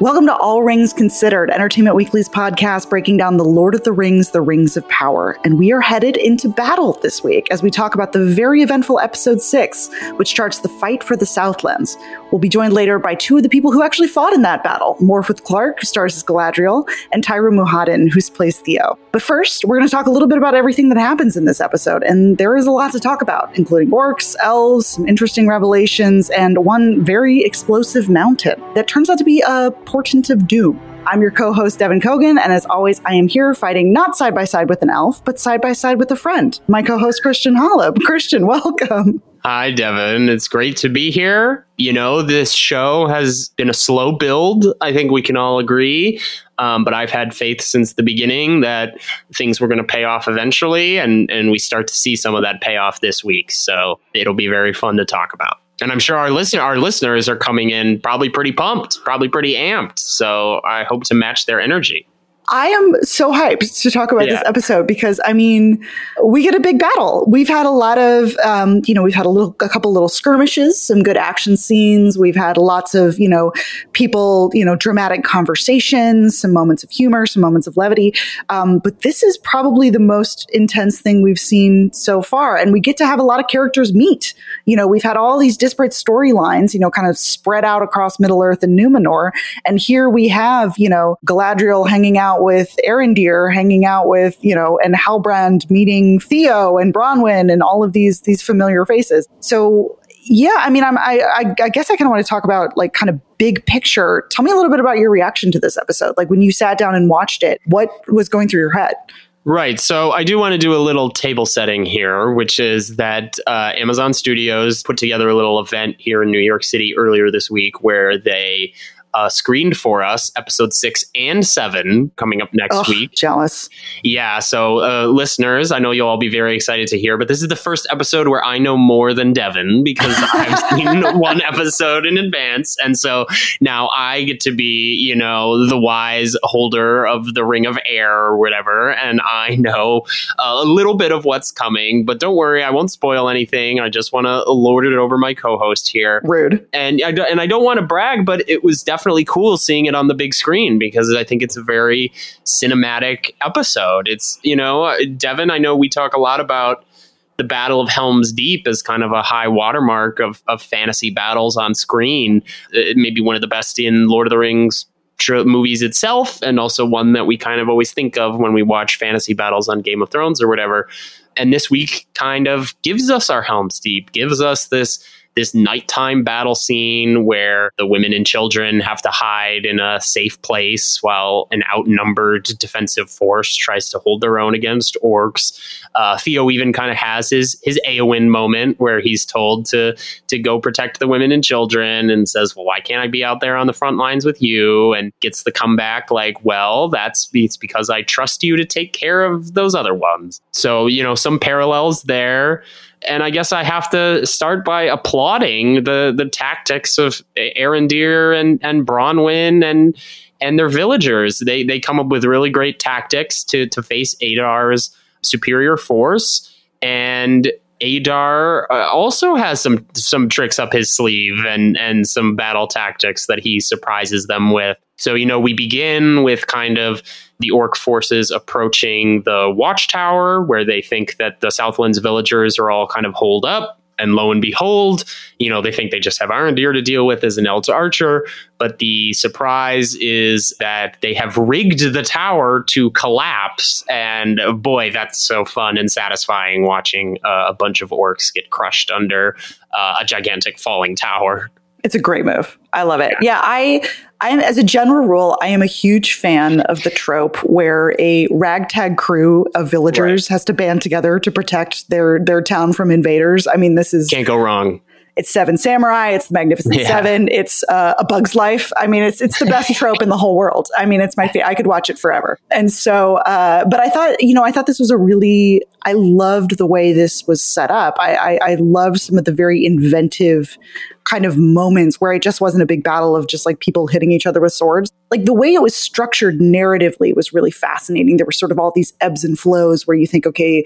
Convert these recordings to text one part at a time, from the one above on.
Welcome to All Rings Considered, Entertainment Weekly's podcast breaking down the Lord of the Rings, The Rings of Power. And we are headed into battle this week as we talk about the very eventful episode six, which charts the fight for the Southlands. We'll be joined later by two of the people who actually fought in that battle Morfydd Clark, who stars as Galadriel, and Tyroe Muhafidin, who plays Theo. But first, we're going to talk a little bit about everything that happens in this episode. And there is a lot to talk about, including orcs, elves, some interesting revelations, and one very explosive mountain that turns out to be a portent of doom. I'm your co host, Devan Coggan, and as always, I am here fighting not side by side with an elf, but side by side with a friend, my co host, Christian Holub. Christian, welcome. Hi, Devin. It's great to be here. You know, this show has been a slow build. I think we can all agree. Um, but I've had faith since the beginning that things were going to pay off eventually, and, and we start to see some of that payoff this week. So it'll be very fun to talk about and I'm sure our listen our listeners are coming in probably pretty pumped, probably pretty amped. So I hope to match their energy. I am so hyped to talk about yeah. this episode because I mean, we get a big battle. We've had a lot of, um, you know, we've had a little, a couple little skirmishes, some good action scenes. We've had lots of, you know, people, you know, dramatic conversations, some moments of humor, some moments of levity. Um, but this is probably the most intense thing we've seen so far. And we get to have a lot of characters meet. You know, we've had all these disparate storylines, you know, kind of spread out across Middle Earth and Numenor. And here we have, you know, Galadriel hanging out with Arondir, hanging out with, you know, and Halbrand meeting Theo and Bronwyn and all of these, these familiar faces. So yeah, I mean, I'm, I, I, I guess I kind of want to talk about like kind of big picture. Tell me a little bit about your reaction to this episode. Like when you sat down and watched it, what was going through your head? Right. So I do want to do a little table setting here, which is that uh, Amazon Studios put together a little event here in New York City earlier this week where they uh, screened for us episode six and seven coming up next week. Jealous. Yeah. So, uh, listeners, I know you'll all be very excited to hear, but this is the first episode where I know more than Devan because I've seen one episode in advance. And so now I get to be, you know, the wise holder of the Ring of Air or whatever. And I know a little bit of what's coming, but don't worry, I won't spoil anything. I just want to lord it over my co host here. Rude. And I, and I don't want to brag, but it was definitely definitely cool seeing it on the big screen because I think it's a very cinematic episode. It's, you know, uh, Devan, I know we talk a lot about the Battle of Helm's Deep as kind of a high watermark of, of fantasy battles on screen. Uh, it may be one of the best in Lord of the Rings movies itself, and also one that we kind of always think of when we watch fantasy battles on Game of Thrones or whatever. And this week kind of gives us our Helm's Deep, gives us this this nighttime battle scene where the women and children have to hide in a safe place while an outnumbered defensive force tries to hold their own against orcs. Uh, Theo even kind of has his his Eowyn moment where he's told to to go protect the women and children and says, "Well, why can't I be out there on the front lines with you?" and gets the comeback like, "Well, that's it's because I trust you to take care of those other ones." So you know some parallels there and I guess I have to start by applauding the the tactics of Arondir and and Bronwyn and and their villagers. They they come up with really great tactics to to face Adar's superior force and Adar uh, also has some some tricks up his sleeve and and some battle tactics that he surprises them with. So you know we begin with kind of the orc forces approaching the watchtower where they think that the Southlands villagers are all kind of holed up and lo and behold, you know, they think they just have Arondir to deal with as an Eld's Archer. But the surprise is that they have rigged the tower to collapse. And boy, that's so fun and satisfying watching uh, a bunch of orcs get crushed under uh, a gigantic falling tower. It's a great move. I love it. Yeah, I I am, as a general rule, I am a huge fan of the trope where a ragtag crew of villagers right. has to band together to protect their their town from invaders. I mean, this is can't go wrong. It's Seven Samurai. It's the Magnificent yeah. Seven. It's uh, A Bug's Life. I mean, it's it's the best trope in the whole world. I mean, it's my favorite. I could watch it forever. And so, uh, but I thought, you know, I thought this was a really. I loved the way this was set up. I, I, I loved some of the very inventive kind of moments where it just wasn't a big battle of just like people hitting each other with swords. Like the way it was structured narratively was really fascinating. There were sort of all these ebbs and flows where you think, okay,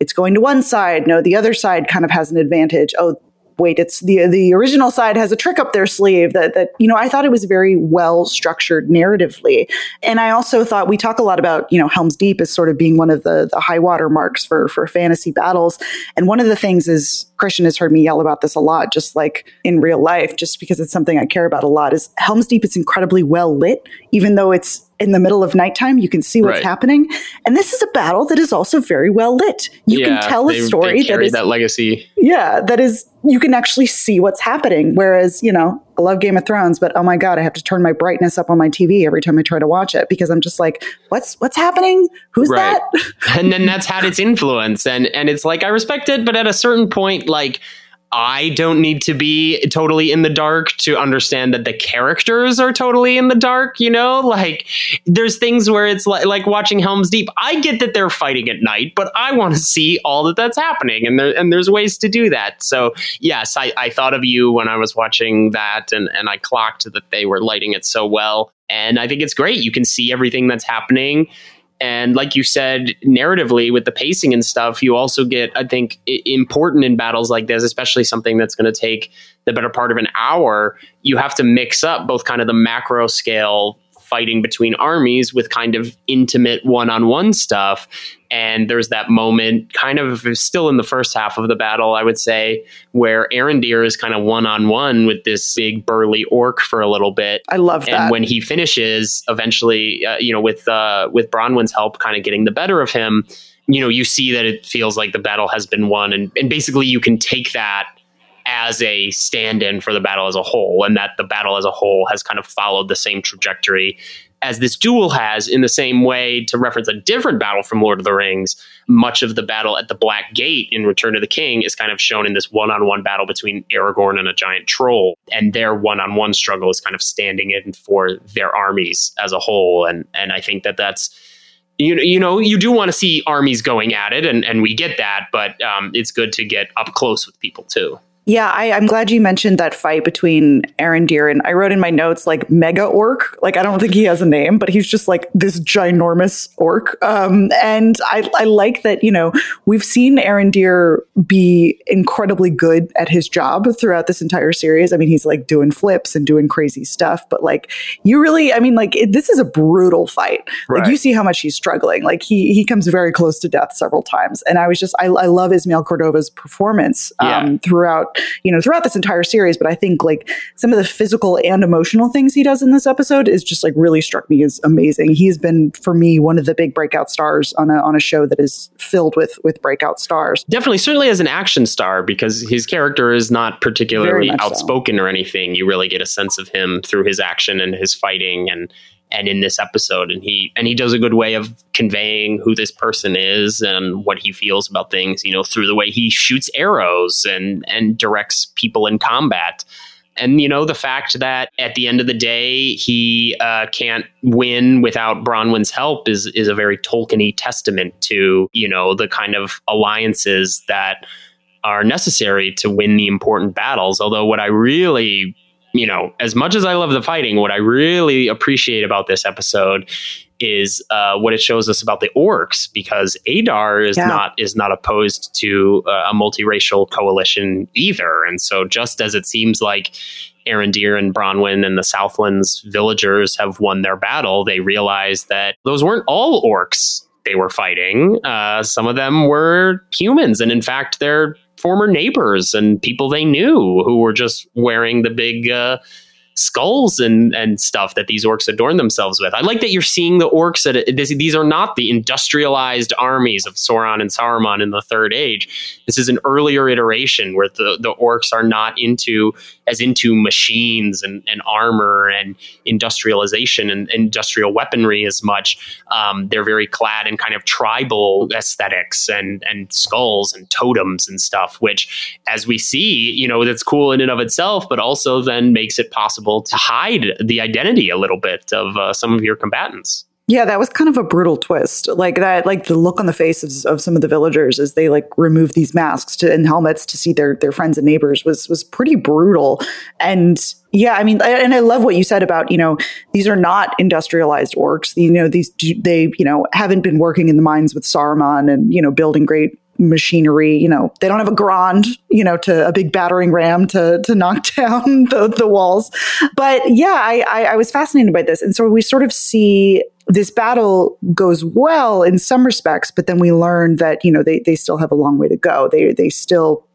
it's going to one side. No, the other side kind of has an advantage. Oh, wait, it's the the original side has a trick up their sleeve that that you know I thought it was very well structured narratively, and I also thought we talk a lot about you know Helm's Deep as sort of being one of the the high water marks for for fantasy battles, and one of the things is Christian has heard me yell about this a lot, just like in real life, just because it's something I care about a lot. Is Helm's Deep is incredibly well lit, even though it's in the middle of nighttime. You can see what's right. happening. And this is a battle that is also very well lit. You yeah, can tell a story that is that legacy. Yeah, that is you can actually see what's happening. Whereas, you know, I love Game of Thrones, but oh my God, I have to turn my brightness up on my TV every time I try to watch it because I'm just like, what's what's happening? Who's right. that? and then that's had its influence. And and it's like I respect it, but at a certain point, like I don't need to be totally in the dark to understand that the characters are totally in the dark, you know? Like there's things where it's like, like watching Helm's Deep. I get that they're fighting at night, but I want to see all that that's happening and there, and there's ways to do that. So, yes, I, I thought of you when I was watching that and and I clocked that they were lighting it so well. And I think it's great. You can see everything that's happening. And like you said, narratively with the pacing and stuff, you also get, I think, important in battles like this, especially something that's going to take the better part of an hour. You have to mix up both kind of the macro scale fighting between armies with kind of intimate one on one stuff. And there's that moment, kind of still in the first half of the battle, I would say, where Arondir is kind of one on one with this big burly orc for a little bit. I love that. And when he finishes, eventually, uh, you know, with uh, with Bronwyn's help, kind of getting the better of him, you know, you see that it feels like the battle has been won, and, and basically you can take that as a stand-in for the battle as a whole, and that the battle as a whole has kind of followed the same trajectory as this duel has, in the same way, to reference a different battle from Lord of the Rings, much of the battle at the Black Gate in Return of the King is kind of shown in this one on one battle between Aragorn and a giant troll. And their one on one struggle is kind of standing in for their armies as a whole. And, and I think that that's. You, you know you do want to see armies going at it and, and we get that but um, it's good to get up close with people too yeah, I, am glad you mentioned that fight between Arondir and I wrote in my notes like mega orc. Like I don't think he has a name, but he's just like this ginormous orc. Um, and I, I like that you know we've seen Aaron Arondir be incredibly good at his job throughout this entire series. I mean, he's like doing flips and doing crazy stuff, but like you really, I mean, like it, this is a brutal fight. Right. Like you see how much he's struggling. Like he he comes very close to death several times, and I was just I, I love Ismael Cordova's performance um, yeah. throughout you know, throughout this entire series. But I think like some of the physical and emotional things he does in this episode is just like really struck me as amazing. He's been for me one of the big breakout stars on a on a show that is filled with with breakout stars. Definitely, certainly as an action star because his character is not particularly outspoken so. or anything. You really get a sense of him through his action and his fighting and and in this episode and he and he does a good way of conveying who this person is and what he feels about things you know through the way he shoots arrows and and directs people in combat and you know the fact that at the end of the day he uh, can't win without Bronwyn's help is is a very Tolkien-y testament to you know the kind of alliances that are necessary to win the important battles. Although what I really you know, as much as I love the fighting, what I really appreciate about this episode is uh, what it shows us about the orcs, because Adar is yeah. not is not opposed to uh, a multiracial coalition either, and so just as it seems like Arondir and Bronwyn and the Southlands villagers have won their battle, they realize that those weren't all orcs they were fighting. Uh, some of them were humans, and in fact, they're former neighbors and people they knew who were just wearing the big uh, skulls and and stuff that these orcs adorn themselves with. I like that you're seeing the orcs that these are not the industrialized armies of Sauron and Saruman in the Third Age. This is an earlier iteration where the the orcs are not into as into machines and, and armor and industrialization and industrial weaponry as much. Um, they're very clad in kind of tribal aesthetics and and skulls and totems and stuff, which as we see, you know, that's cool in and of itself, but also then makes it possible to hide the identity a little bit of uh, some of your combatants. Yeah, that was kind of a brutal twist. Like that, like the look on the faces of some of the villagers as they like remove these masks to, and helmets to see their their friends and neighbors was was pretty brutal. And yeah, I mean, and I love what you said about you know these are not industrialized orcs. You know these they you know haven't been working in the mines with Saruman and you know building great machinery. You know, they don't have a grand, you know, to a big battering ram to to knock down the, the walls. But yeah, I, I, I was fascinated by this, and so we sort of see this battle goes well in some respects, but then we learn that you know they they still have a long way to go. They they still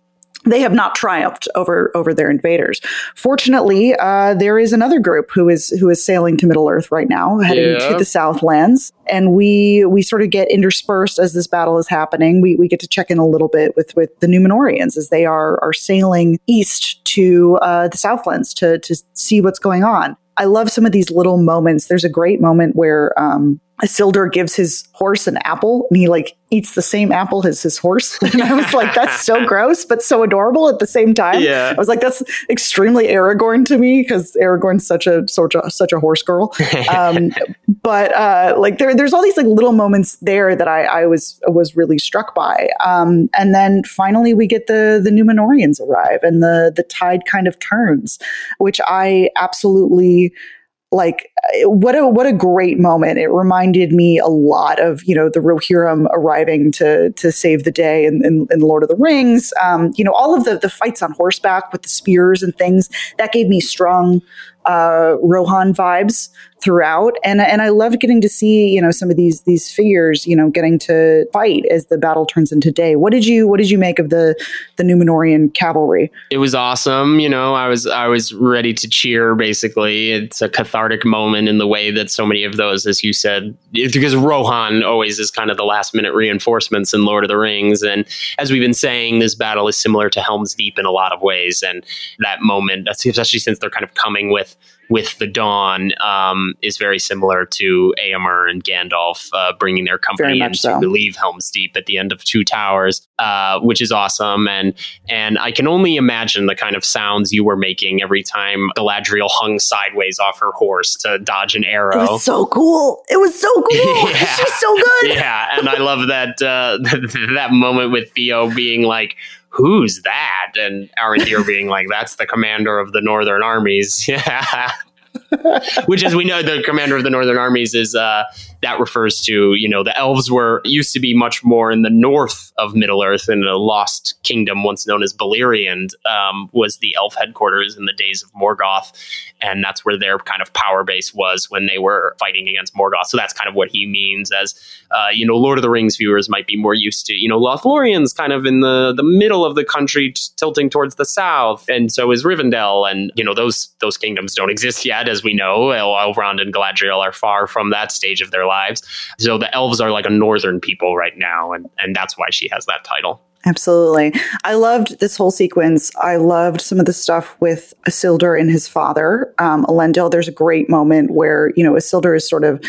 they have not triumphed over over their invaders. Fortunately, uh, there is another group who is who is sailing to Middle Earth right now, heading yeah. to the Southlands, and we we sort of get interspersed as this battle is happening. We we get to check in a little bit with with the Numenoreans as they are are sailing east to uh, the Southlands to to see what's going on. I love some of these little moments. There's a great moment where um, Isildur gives his horse an apple and he like eats the same apple as his horse. And I was like, that's so gross, but so adorable at the same time. Yeah. I was like, that's extremely Aragorn to me because Aragorn's such a such a such a horse girl. Um, but uh, like there, there's all these like little moments there that I, I was was really struck by. Um, and then finally we get the the Numenoreans arrive and the the tide kind of turns, which I absolutely like what a what a great moment. It reminded me a lot of you know the Rohirrim arriving to to save the day in, in, in Lord of the Rings. Um, you know all of the the fights on horseback with the spears and things that gave me strong uh, Rohan vibes throughout, and and I loved getting to see you know some of these these figures you know getting to fight as the battle turns into day. What did you what did you make of the the Numenorean cavalry? It was awesome. You know, I was I was ready to cheer. Basically, it's a cathartic moment in the way that so many of those, as you said, because Rohan always is kind of the last minute reinforcements in Lord of the Rings, and as we've been saying, this battle is similar to Helm's Deep in a lot of ways, and that moment, especially since they're kind of coming with with the dawn um, is very similar to Eomer and Gandalf uh, bringing their company in so. to leave Helm's Deep at the end of Two Towers, uh, which is awesome. And and I can only imagine the kind of sounds you were making every time Galadriel hung sideways off her horse to dodge an arrow. It was so cool. It was so cool. yeah. She's so good. Yeah, and I love that uh, that moment with Theo being like who's that? And Arondir being like, that's the commander of the Northern armies. Yeah. Which, as we know, the commander of the Northern armies is uh, that refers to, you know, the elves were used to be much more in the north of Middle Earth in a lost kingdom once known as Beleriand, um, was the elf headquarters in the days of Morgoth. And that's where their kind of power base was when they were fighting against Morgoth. So that's kind of what he means as, uh, you know, Lord of the Rings viewers might be more used to, you know, Lothlorians kind of in the, the middle of the country tilting towards the south. And so is Rivendell. And, you know, those, those kingdoms don't exist yet, as we know. Elrond and Galadriel are far from that stage of their lives. So the elves are like a northern people right now, and and that's why she has that title. Absolutely. I loved this whole sequence. I loved some of the stuff with Isildur and his father, um, Elendil. There's a great moment where, you know, Isildur is sort of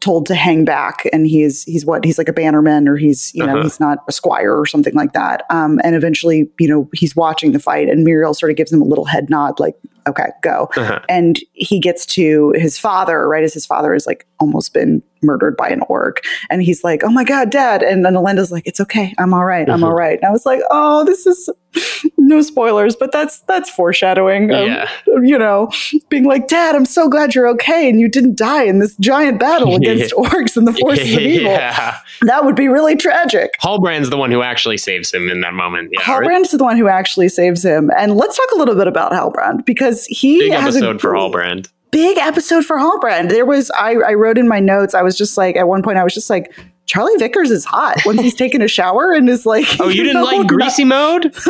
told to hang back and he's he's what he's like a bannerman or he's you know uh-huh. he's not a squire or something like that um, and eventually you know he's watching the fight and Miriel sort of gives him a little head nod like okay go uh-huh. and he gets to his father right as his father has like almost been murdered by an orc. And he's like, oh my God, dad. And then Elendil's like, it's okay. I'm all right. I'm mm-hmm. all right. And I was like, oh, this is no spoilers, but that's, that's foreshadowing. Of, yeah. You know, being like, dad, I'm so glad you're okay. And you didn't die in this giant battle against orcs and the forces of evil. Yeah. That would be really tragic. Halbrand's the one who actually saves him in that moment. Yeah, Halbrand's right? the one who actually saves him. And let's talk a little bit about Halbrand because he Big has episode a, for Halbrand big episode for Halbrand. There was I, I wrote in my notes. I was just like at one point I was just like Charlie Vickers is hot when he's taking a shower and is like. Oh, you, you didn't know, like greasy mode?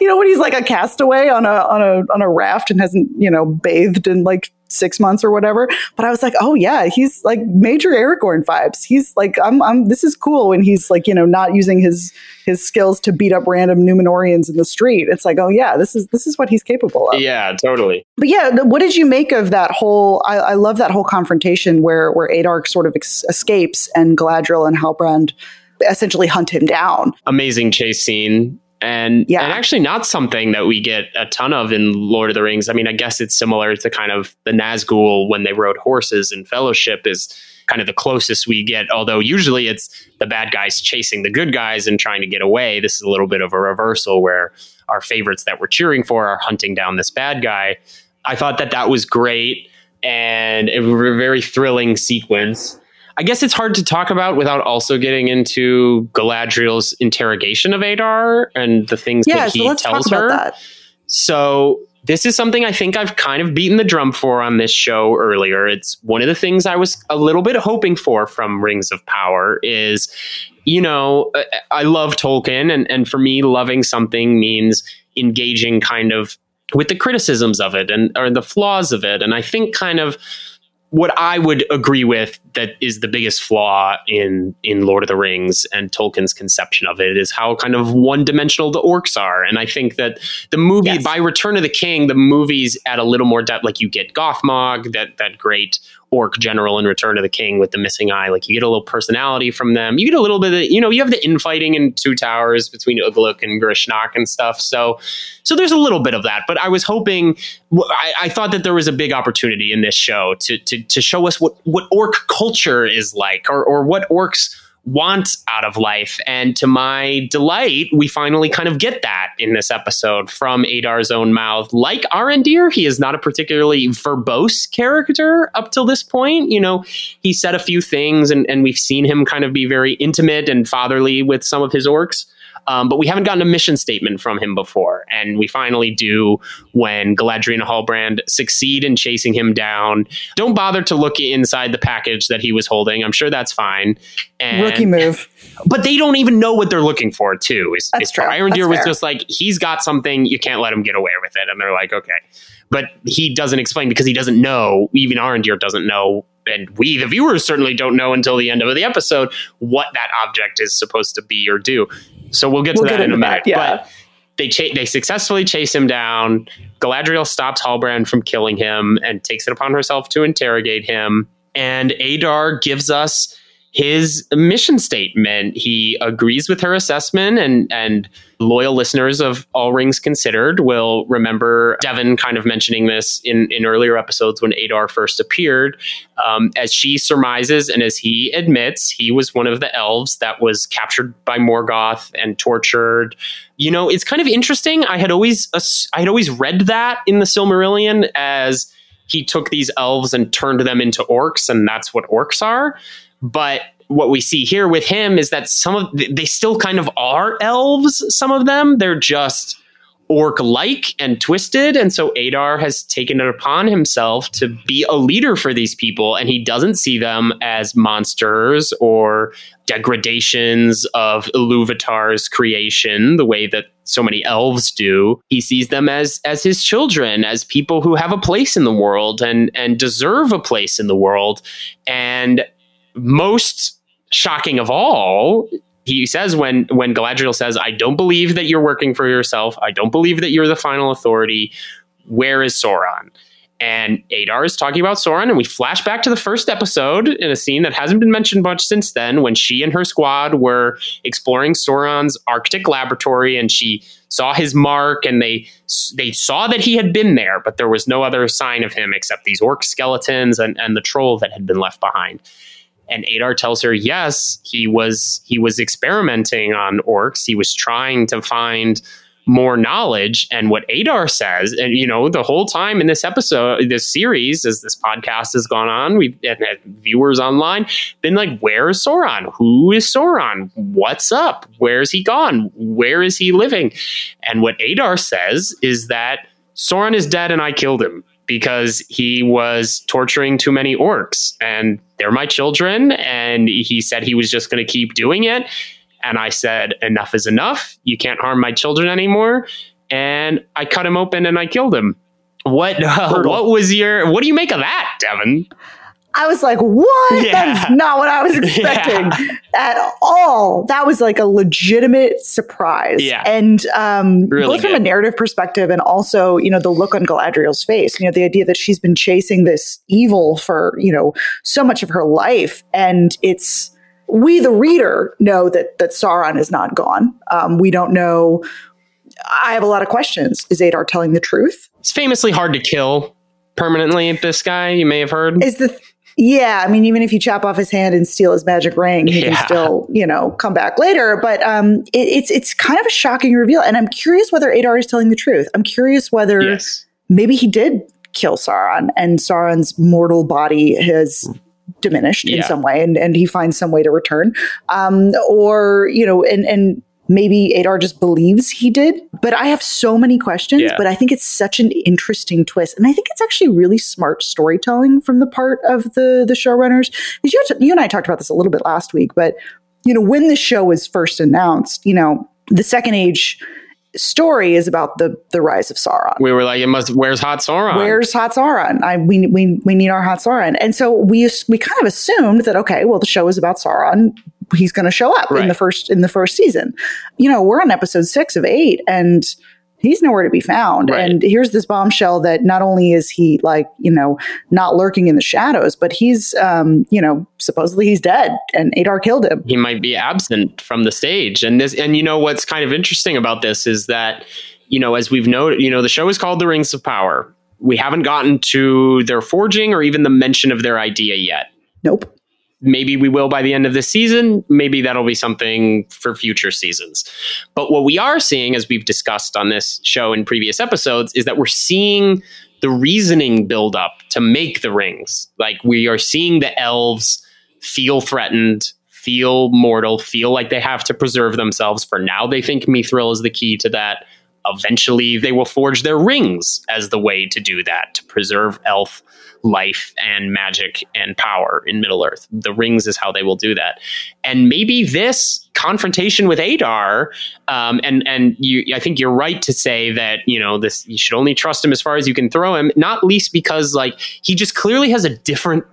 you know, when he's like a castaway on a on a on a raft and hasn't, you know, bathed in like six months or whatever. But I was like, oh yeah, he's like major Aragorn vibes. He's like, I'm, I'm, this is cool when he's like, you know, not using his, his skills to beat up random Numenoreans in the street. It's like, oh yeah, this is, this is what he's capable of. Yeah, totally. But yeah, what did you make of that whole, I, I love that whole confrontation where, where Adar sort of ex- escapes and Galadriel and Halbrand essentially hunt him down. Amazing chase scene and yeah. and actually not something that we get a ton of in Lord of the Rings. I mean, I guess it's similar to kind of the Nazgul when they rode horses in Fellowship is kind of the closest we get. Although usually it's the bad guys chasing the good guys and trying to get away. This is a little bit of a reversal where our favorites that we're cheering for are hunting down this bad guy. I thought that that was great and it was a very thrilling sequence. I guess it's hard to talk about without also getting into Galadriel's interrogation of Adar and the things yeah, that he so tells her. That. So this is something I think I've kind of beaten the drum for on this show earlier. It's one of the things I was a little bit hoping for from Rings of Power is, you know, I love Tolkien and, and for me, loving something means engaging kind of with the criticisms of it and or the flaws of it. And I think kind of what I would agree with that is the biggest flaw in in Lord of the Rings and Tolkien's conception of it is how kind of one dimensional the orcs are. And I think that the movie yes. by Return of the King, the movies add a little more depth. Like you get Gothmog, that that great orc general in Return of the King with the missing eye. Like you get a little personality from them. You get a little bit of, you know, you have the infighting in Two Towers between Ugluk and Grishnakh and stuff. So, so there's a little bit of that. But I was hoping, I, I thought that there was a big opportunity in this show to to to show us what what orc culture is like, or or what orcs want out of life. And to my delight, we finally kind of get that in this episode from Adar's own mouth. Like Arondir, he is not a particularly verbose character up till this point. You know, he said a few things and, and we've seen him kind of be very intimate and fatherly with some of his orcs. Um, but we haven't gotten a mission statement from him before. And we finally do when Galadriel and Halbrand succeed in chasing him down. Don't bother to look inside the package that he was holding. I'm sure that's fine. And, Rookie move. But they don't even know what they're looking for, too. It's, that's it's, true. Arondir was just like, he's got something, you can't let him get away with it. And they're like, okay. But he doesn't explain because he doesn't know, even Arondir doesn't know and we the viewers certainly don't know until the end of the episode what that object is supposed to be or do so we'll get to we'll that in a minute. That, yeah. But they cha- they successfully chase him down. Galadriel stops Halbrand from killing him and takes it upon herself to interrogate him. And Adar gives us his mission statement. He agrees with her assessment, and and loyal listeners of All Rings Considered will remember Devan kind of mentioning this in in earlier episodes when Adar first appeared. Um, as she surmises and as he admits, he was one of the elves that was captured by Morgoth and tortured. You know, it's kind of interesting. I had always I had always read that in the Silmarillion as he took these elves and turned them into orcs, and that's what orcs are. But what we see here with him is that some of they still kind of are elves. Some of them they're just orc like and twisted. And so Adar has taken it upon himself to be a leader for these people. And he doesn't see them as monsters or degradations of Iluvatar's creation, the way that so many elves do. He sees them as as his children, as people who have a place in the world and and deserve a place in the world. And most shocking of all, he says when when Galadriel says, "I don't believe that you're working for yourself. I don't believe that you're the final authority. Where is Sauron?" And Adar is talking about Sauron, and we flash back to the first episode in a scene that hasn't been mentioned much since then, when she and her squad were exploring Sauron's Arctic laboratory, and she saw his mark, and they they saw that he had been there, but there was no other sign of him except these orc skeletons and, and the troll that had been left behind and Adar tells her, yes, he was he was experimenting on orcs. He was trying to find more knowledge. And what Adar says, and you know, the whole time in this episode, this series, as this podcast has gone on, we've had viewers online been like, "Where is Sauron? Who is Sauron? What's up? Where is he gone? Where is he living?" And what Adar says is that Sauron is dead, and I killed him because he was torturing too many orcs and they're my children. And he said he was just going to keep doing it. And I said, enough is enough. You can't harm my children anymore. and I cut him open and I killed him. What uh, what was your what do you make of that, Devan? I was like, what? Yeah. That is not what I was expecting yeah. at all. That was like a legitimate surprise. Yeah. And um, really both good. from a narrative perspective and also, you know, the look on Galadriel's face, you know, the idea that she's been chasing this evil for, you know, so much of her life. And it's, we, the reader, know that, that Sauron is not gone. Um, we don't know. I have a lot of questions. Is Adar telling the truth? It's famously hard to kill permanently this guy you may have heard is the yeah, I mean, even if you chop off his hand and steal his magic ring, he yeah. can still, you know, come back later. But um, it, it's it's kind of a shocking reveal, and I'm curious whether Adar is telling the truth. I'm curious whether yes. maybe he did kill Sauron, and Sauron's mortal body has diminished yeah. in some way, and and he finds some way to return, um, or you know, and and maybe Adar just believes he did. But I have so many questions, yeah. but I think it's such an interesting twist. And I think it's actually really smart storytelling from the part of the, the showrunners. Because you, you and I talked about this a little bit last week, but, you know, when the show was first announced, you know, the Second Age story is about the the rise of Sauron. We were like, it must. Where's Hot Sauron? Where's Hot Sauron? I we we we need our Hot Sauron. And so we we kind of assumed that okay, well, the show is about Sauron he's going to show up right. in the first in the first season. You know, we're on episode six of eight, and he's nowhere to be found. Right. And here's this bombshell that not only is he like, you know, not lurking in the shadows, but he's, um, you know, supposedly he's dead and Adar killed him. He might be absent from the stage. And this, and you know, what's kind of interesting about this is that, you know, as we've noted, you know, the show is called The Rings of Power. We haven't gotten to their forging or even the mention of their idea yet. Nope. Maybe we will by the end of the season. Maybe that'll be something for future seasons. But what we are seeing, as we've discussed on this show in previous episodes, is that we're seeing the reasoning build up to make the rings. Like we are seeing the elves feel threatened, feel mortal, feel like they have to preserve themselves. For now, they think Mithril is the key to that. Eventually, they will forge their rings as the way to do that, to preserve elf life and magic and power in Middle Earth. The rings is how they will do that. And maybe this confrontation with Adar, um, and and you, I think you're right to say that you know this. You should only trust him as far as you can throw him. Not least because like he just clearly has a different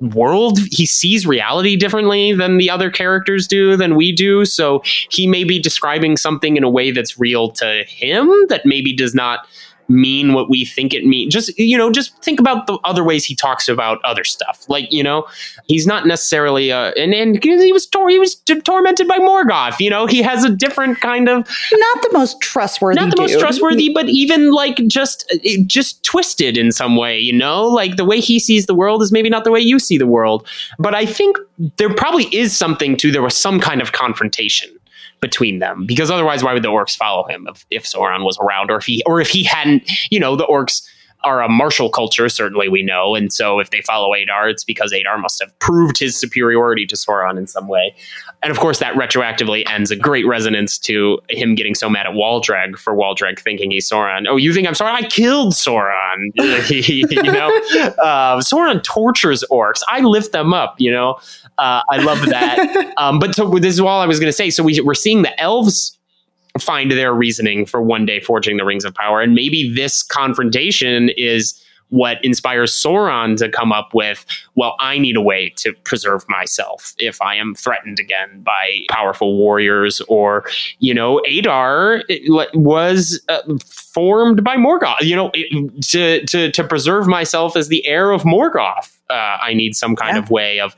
world he sees reality differently than the other characters do than we do so he may be describing something in a way that's real to him that maybe does not mean what we think it means. Just you know, just think about the other ways he talks about other stuff. Like you know, he's not necessarily uh, and and he was tor- he was tormented by Morgoth. You know, he has a different kind of not the most trustworthy, not the dude. most trustworthy, but even like just just twisted in some way. You know, like the way he sees the world is maybe not the way you see the world. But I think there probably is something to there was some kind of confrontation between them because otherwise why would the orcs follow him if, if Sauron was around or if he or if he hadn't you know the orcs are a martial culture, certainly we know. And so if they follow Adar, it's because Adar must have proved his superiority to Sauron in some way. And of course, that retroactively ends a great resonance to him getting so mad at Waldreg for Waldreg thinking he's Sauron. Oh, you think I'm Sauron? I killed Sauron. you know, uh, Sauron tortures orcs. I lift them up, you know. Uh, I love that. um, but so this is all I was going to say. So we, we're seeing the elves find their reasoning for one day forging the rings of power. And maybe this confrontation is what inspires Sauron to come up with, well, I need a way to preserve myself if I am threatened again by powerful warriors or, you know, Adar was uh, formed by Morgoth, you know, it, to, to, to preserve myself as the heir of Morgoth. Uh, I need some kind yeah. of way of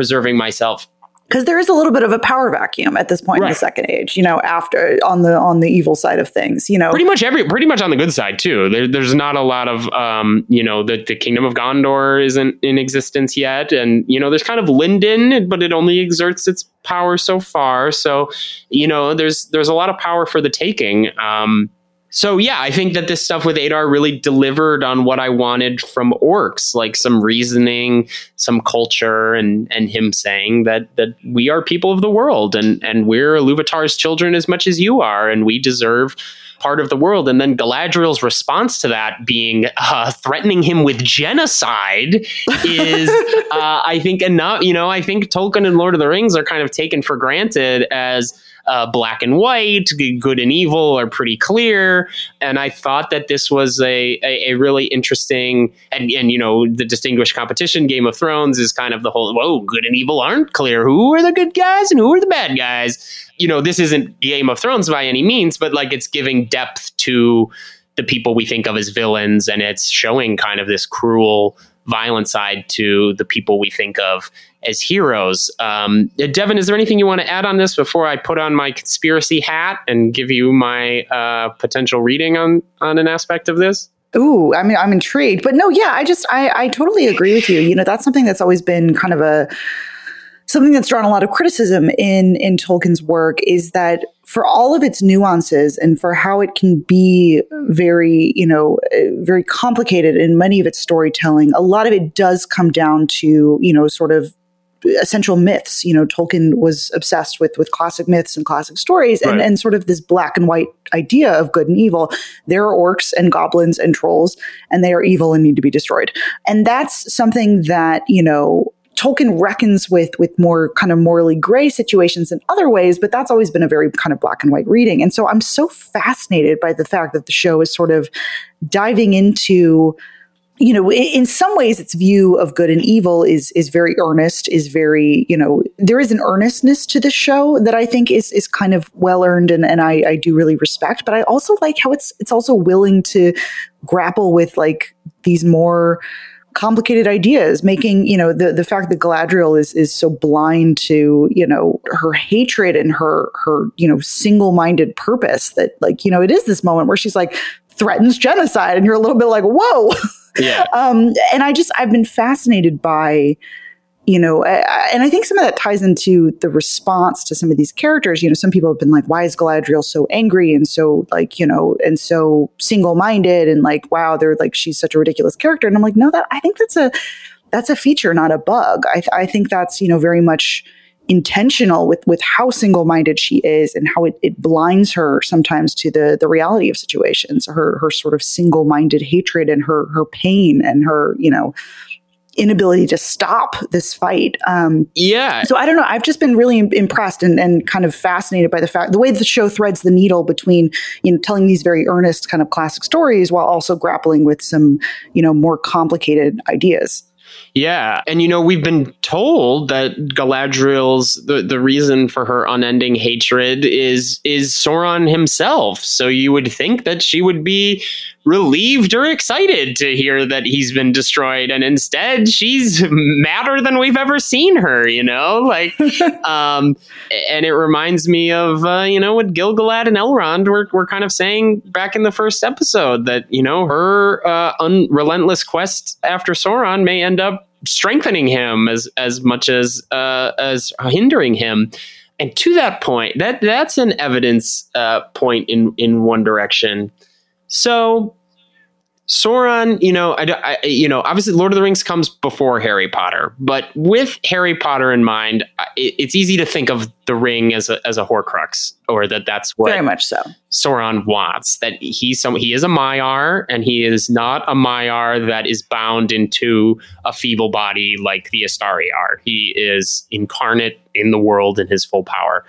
preserving myself. Because there is a little bit of a power vacuum at this point right. in the second age you know after on the on the evil side of things you know? Pretty much every pretty much on the good side too. There, there's not a lot of um you know the, the kingdom of gondor isn't in existence yet. And you know there's kind of lindon but it only exerts its power so far. So you know there's there's a lot of power for the taking. Um so yeah, I think that this stuff with Adar really delivered on what I wanted from orcs, like some reasoning, some culture, and and him saying that that we are people of the world and and we're Iluvatar's children as much as you are, and we deserve part of the world. And then Galadriel's response to that being uh, threatening him with genocide is, uh, I think, enough. You know, I think Tolkien and Lord of the Rings are kind of taken for granted as uh, black and white, good and evil are pretty clear. And I thought that this was a, a, a really interesting, and, and, you know, the distinguished competition, Game of Thrones, is kind of the whole, whoa, good and evil aren't clear. Who are the good guys and who are the bad guys? You know, this isn't Game of Thrones by any means, but like it's giving depth to the people we think of as villains, and it's showing kind of this cruel violent side to the people we think of as heroes. Um, Devan, is there anything you want to add on this before I put on my conspiracy hat and give you my uh, potential reading on on an aspect of this? Ooh, I mean, I'm intrigued, but no, yeah, I just, I, I totally agree with you. You know, that's something that's always been kind of a, something that's drawn a lot of criticism in in Tolkien's work is that for all of its nuances and for how it can be very, you know, uh, very complicated in many of its storytelling, a lot of it does come down to, you know, sort of essential myths. You know, Tolkien was obsessed with with classic myths and classic stories, and right. and sort of this black and white idea of good and evil. There are orcs and goblins and trolls, and they are evil and need to be destroyed. And that's something that you know Tolkien reckons with with more kind of morally gray situations in other ways, but that's always been a very kind of black and white reading. And so I'm so fascinated by the fact that the show is sort of diving into you know in some ways its view of good and evil is is very earnest is very you know there is an earnestness to the show that i think is is kind of well earned and, and I, I do really respect but i also like how it's it's also willing to grapple with like these more complicated ideas, making, you know, the, the fact that Galadriel is, is so blind to, you know, her hatred and her, her, you know, single minded purpose that like, you know, it is this moment where she's like threatens genocide and you're a little bit like, whoa. Yeah. um, and I just, I've been fascinated by, you know, and I think some of that ties into the response to some of these characters. You know, some people have been like, why is Galadriel so angry and so like, you know, and so single minded and like, wow, they're like, she's such a ridiculous character. And I'm like, no, that I think that's a, that's a feature, not a bug. I, I think that's, you know, very much intentional with, with how single minded she is and how it, it blinds her sometimes to the, the reality of situations, her, her sort of single minded hatred and her, her pain and her, you know, inability to stop this fight. Um, yeah. So I don't know. I've just been really impressed and, and kind of fascinated by the fact the way the show threads the needle between you know telling these very earnest kind of classic stories while also grappling with some you know more complicated ideas. Yeah, and you know we've been told that Galadriel's the the reason for her unending hatred is is Sauron himself. So you would think that she would be relieved or excited to hear that he's been destroyed, and instead she's madder than we've ever seen her. You know, like, um, and it reminds me of uh, you know what Gil-galad and Elrond were were kind of saying back in the first episode that you know her uh, unrelentless quest after Sauron may end up strengthening him as as much as uh, as hindering him. And to that point, that that's an evidence uh, point in in one direction. So Sauron, you know, I, I, you know, obviously Lord of the Rings comes before Harry Potter, but with Harry Potter in mind, it, it's easy to think of the ring as a as a Horcrux, or that that's what very much so Sauron wants. That he's some he is a Maiar, and he is not a Maiar that is bound into a feeble body like the Istari are. He is incarnate in the world in his full power,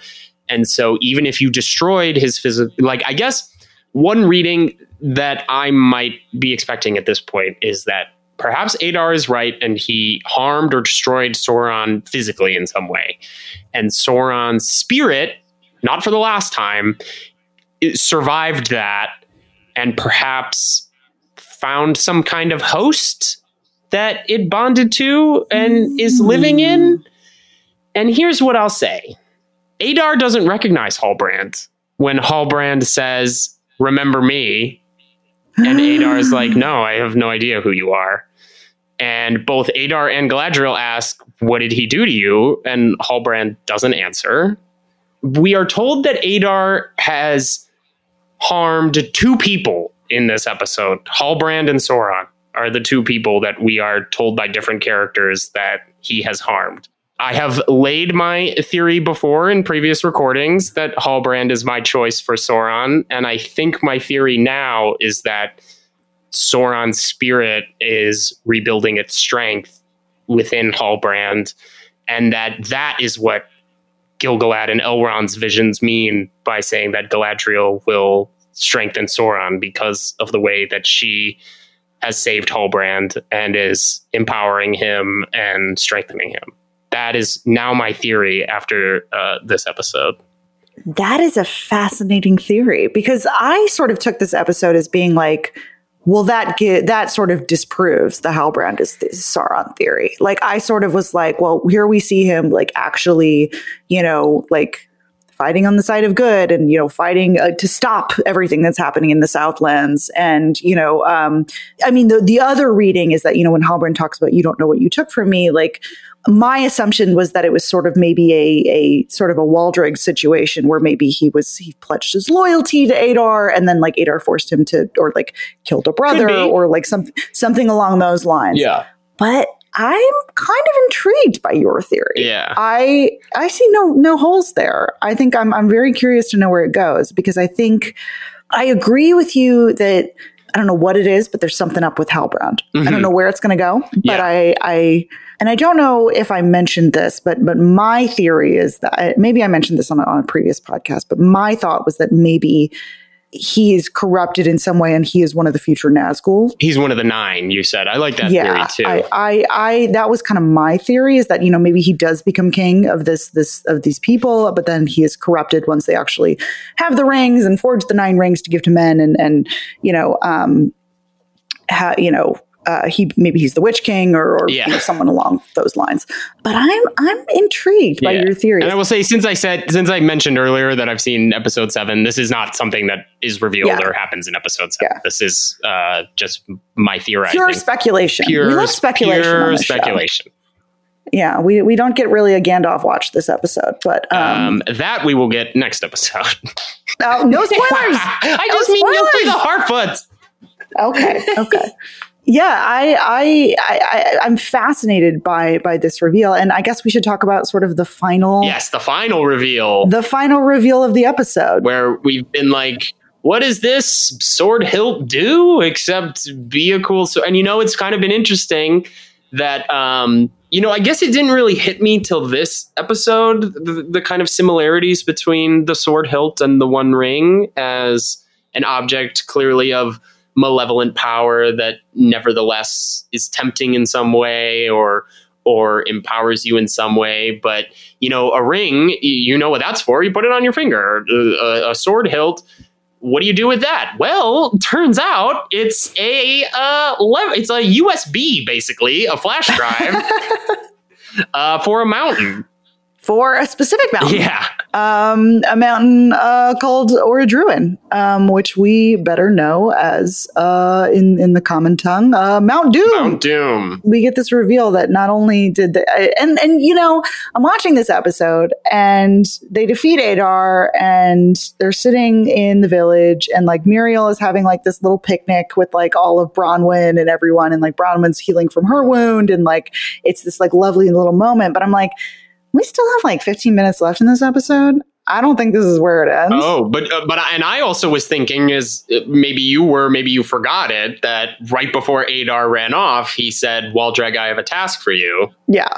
and so even if you destroyed his physical, like I guess one reading that I might be expecting at this point is that perhaps Adar is right and he harmed or destroyed Sauron physically in some way. And Sauron's spirit, not for the last time, survived that and perhaps found some kind of host that it bonded to and is living in. Hmm. And here's what I'll say Adar doesn't recognize Halbrand when Halbrand says, Remember me and Adar is like, no, I have no idea who you are. And both Adar and Galadriel ask, what did he do to you? And Halbrand doesn't answer. We are told that Adar has harmed two people in this episode. Halbrand and Sauron are the two people that we are told by different characters that he has harmed. I have laid my theory before in previous recordings that Halbrand is my choice for Sauron, and I think my theory now is that Sauron's spirit is rebuilding its strength within Halbrand, and that that is what Gil-galad and Elrond's visions mean by saying that Galadriel will strengthen Sauron because of the way that she has saved Halbrand and is empowering him and strengthening him. That is now my theory after uh, this episode. That is a fascinating theory because I sort of took this episode as being like, well, that get, that sort of disproves the Halbrand is the Sauron theory. Like I sort of was like, well, here we see him like actually, you know, like fighting on the side of good and you know fighting uh, to stop everything that's happening in the southlands and you know um, i mean the, the other reading is that you know when halbrand talks about you don't know what you took from me like my assumption was that it was sort of maybe a, a sort of a Waldreg situation where maybe he was he pledged his loyalty to Adar and then like Adar forced him to or like killed a brother or like some something along those lines. Yeah. But I'm kind of intrigued by your theory. Yeah. I I see no no holes there. I think I'm I'm very curious to know where it goes because I think I agree with you that I don't know what it is, but there's something up with Halbrand. Mm-hmm. I don't mm-hmm. know where it's going to go, but yeah. I I and I don't know if I mentioned this, but but my theory is that maybe I mentioned this on a, on a previous podcast, but my thought was that maybe he is corrupted in some way and he is one of the future Nazgul. He's one of the nine, you said. I like that yeah, theory too. I, I, I, that was kind of my theory is that, you know, maybe he does become king of this, this, of these people, but then he is corrupted once they actually have the rings and forge the nine rings to give to men and, and, you know, um, ha, you know, uh, he maybe he's the Witch King or, or yeah. you know, someone along those lines. But I'm I'm intrigued by your theory. And I will say, since I said since I mentioned earlier that I've seen episode seven, this is not something that is revealed yeah. or happens in episode seven. Yeah. This is uh, just my theorizing. Pure speculation. Pure, we love speculation. Pure speculation. Show. Yeah, we, we don't get really a Gandalf watch this episode, but um, um, that we will get next episode. Oh, no spoilers. I no just spoilers. mean you'll see the Harfoots. Okay, okay yeah, I, I, I, I'm fascinated by by this reveal, and I guess we should talk about sort of the final. Yes, the final reveal. The final reveal of the episode, where we've been like, "What does this sword hilt do?" Except be a cool. So, and you know, it's kind of been interesting that, um, you know, I guess it didn't really hit me till this episode the, the kind of similarities between the sword hilt and the One Ring as an object, clearly of malevolent power that nevertheless is tempting in some way or or empowers you in some way. But you know, a ring, you know what that's for. You put it on your finger. A, a sword hilt. What do you do with that? Well, turns out it's a uh, it's a USB basically, a flash drive uh, for a mountain for a specific mountain. Yeah. Um, a mountain uh, called Orodruin, um, which we better know as, uh, in, in the common tongue, uh, Mount Doom. Mount Doom. We get this reveal that not only did the, and, and, you know, I'm watching this episode and they defeat Adar and they're sitting in the village and like Miriel is having like this little picnic with like all of Bronwyn and everyone and like Bronwyn's healing from her wound and like it's this like lovely little moment. But I'm like, we still have like 15 minutes left in this episode. I don't think this is where it ends. Oh, but uh, but and I also was thinking is uh, maybe you were maybe you forgot it that right before Adar ran off, he said, "Waldreg, I have a task for you." Yeah.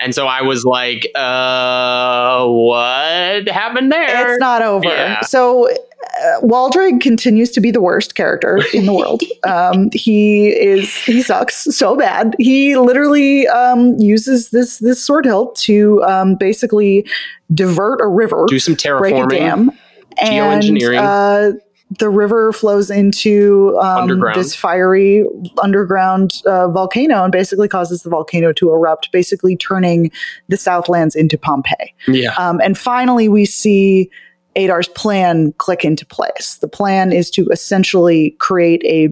And so I was like, uh, what happened there? It's not over. Yeah. So uh, Waldreg continues to be the worst character in the world. Um, he is he sucks so bad. He literally um, uses this this sword hilt to um, basically divert a river, do some terraforming, break a dam, and uh, the river flows into um, this fiery underground uh, volcano and basically causes the volcano to erupt, basically turning the Southlands into Pompeii. Yeah. Um, and finally, we see Adar's plan click into place. The plan is to essentially create a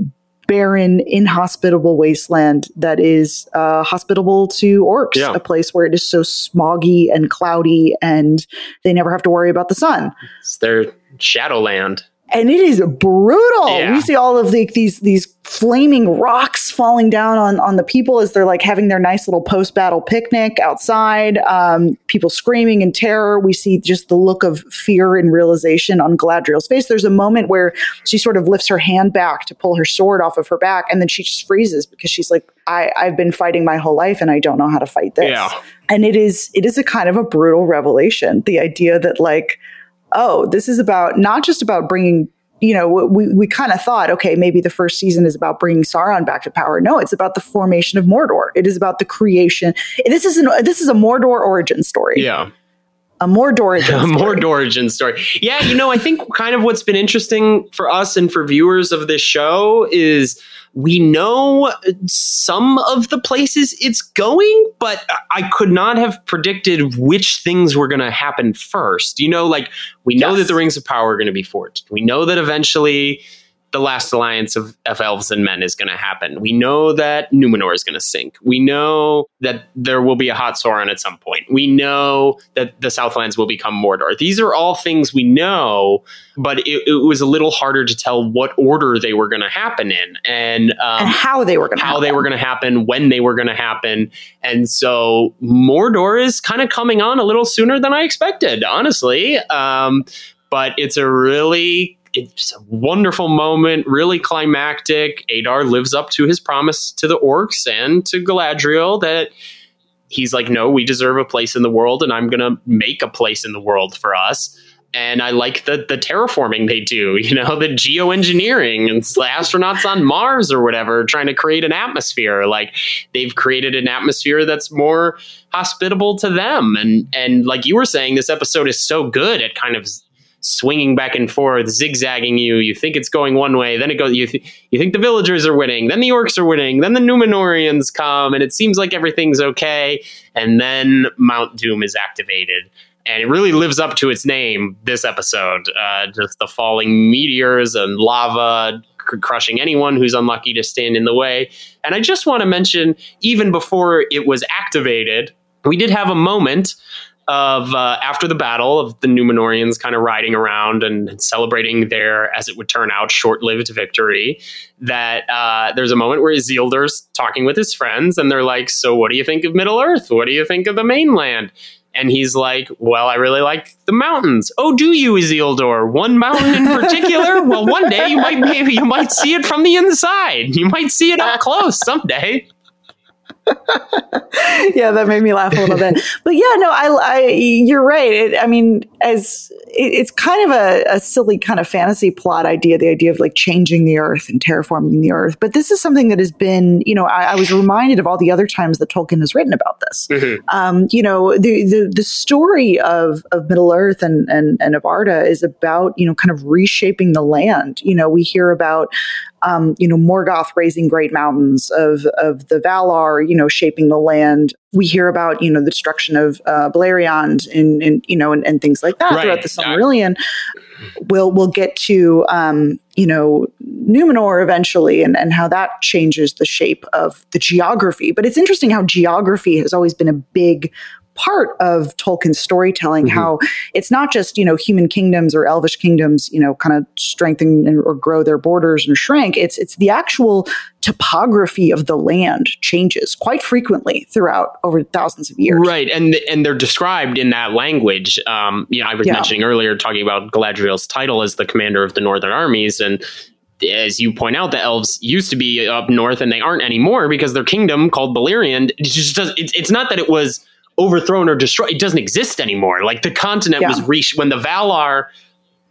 barren, inhospitable wasteland that is uh, hospitable to orcs, yeah. a place where it is so smoggy and cloudy and they never have to worry about the sun. It's their Shadowland. And it is brutal. Yeah. We see all of the, these these flaming rocks falling down on on the people as they're like having their nice little post battle picnic outside. Um, people screaming in terror. We see just the look of fear and realization on Galadriel's face. There's a moment where she sort of lifts her hand back to pull her sword off of her back, and then she just freezes because she's like, I, I've been fighting my whole life and I don't know how to fight this. Yeah. And it is it is a kind of a brutal revelation. The idea that like oh, this is about not just about bringing you know, we, we kind of thought, okay, maybe the first season is about bringing Sauron back to power. No, it's about the formation of Mordor. It is about the creation. This is an, this is a Mordor origin story. Yeah. A Mordor origin story. a Mordor origin story. Yeah, you know, I think kind of what's been interesting for us and for viewers of this show is we know some of the places it's going, but I could not have predicted which things were going to happen first. You know, like we know yes. that the Rings of Power are going to be forged. We know that eventually the last alliance of, of elves and men is going to happen. We know that Numenor is going to sink. We know that there will be a hot Sauron at some point. We know that the Southlands will become Mordor. These are all things we know, but it, it was a little harder to tell what order they were going to happen in and, um, and how they were going to how happen. they were going to happen, when they were going to happen. And so Mordor is kind of coming on a little sooner than I expected, honestly. Um, but it's a really it's a wonderful moment, really climactic. Adar lives up to his promise to the orcs and to Galadriel that he's like, no, we deserve a place in the world, and I'm gonna make a place in the world for us. And I like the the terraforming they do, you know, the geoengineering and the astronauts on Mars or whatever, trying to create an atmosphere. Like they've created an atmosphere that's more hospitable to them. And and like you were saying, this episode is so good at kind of swinging back and forth, zigzagging you. You think it's going one way, then it goes. You th- you think the villagers are winning, then the orcs are winning, then the Numenoreans come, and it seems like everything's okay, and then Mount Doom is activated. And it really lives up to its name this episode. Uh, just the falling meteors and lava crushing anyone who's unlucky to stand in the way. And I just want to mention, even before it was activated, we did have a moment of uh, after the battle of the Numenoreans kind of riding around and, and celebrating their, as it would turn out, short-lived victory. That uh, there's a moment where Isildur's talking with his friends, and they're like, "So, what do you think of Middle Earth? What do you think of the mainland?" And he's like, "Well, I really like the mountains." Oh, do you, Isildur? One mountain in particular? well, one day you might maybe you might see it from the inside. You might see it up close someday. yeah, that made me laugh a little bit. But yeah, no, I, I you're right. It, I mean, as it, it's kind of a, a, silly kind of fantasy plot idea, the idea of like changing the earth and terraforming the earth. But this is something that has been, you know, I, I was reminded of all the other times that Tolkien has written about this. Mm-hmm. Um, you know, the, the the story of of Middle Earth and and and of Arda is about you know kind of reshaping the land. You know, we hear about um, you know, Morgoth raising great mountains of of the Valar, you know, shaping the land. We hear about you know the destruction of uh, Beleriand and, and you know and, and things like that right. throughout the Silmarillion. We'll we'll get to um, you know Numenor eventually and and how that changes the shape of the geography. But it's interesting how geography has always been a big part of Tolkien's storytelling, mm-hmm. how it's not just, you know, human kingdoms or elvish kingdoms, you know, kind of strengthen or grow their borders and shrink. It's, it's the actual topography of the land changes quite frequently throughout over thousands of years. Right. And, and they're described in that language. Um, you know, I was yeah. mentioning earlier, talking about Galadriel's title as the commander of the Northern armies and, as you point out, the elves used to be up north and they aren't anymore because their kingdom called Beleriand it just does. It's, it's not that it was overthrown or destroyed. It doesn't exist anymore. Like the continent yeah. was reached when the Valar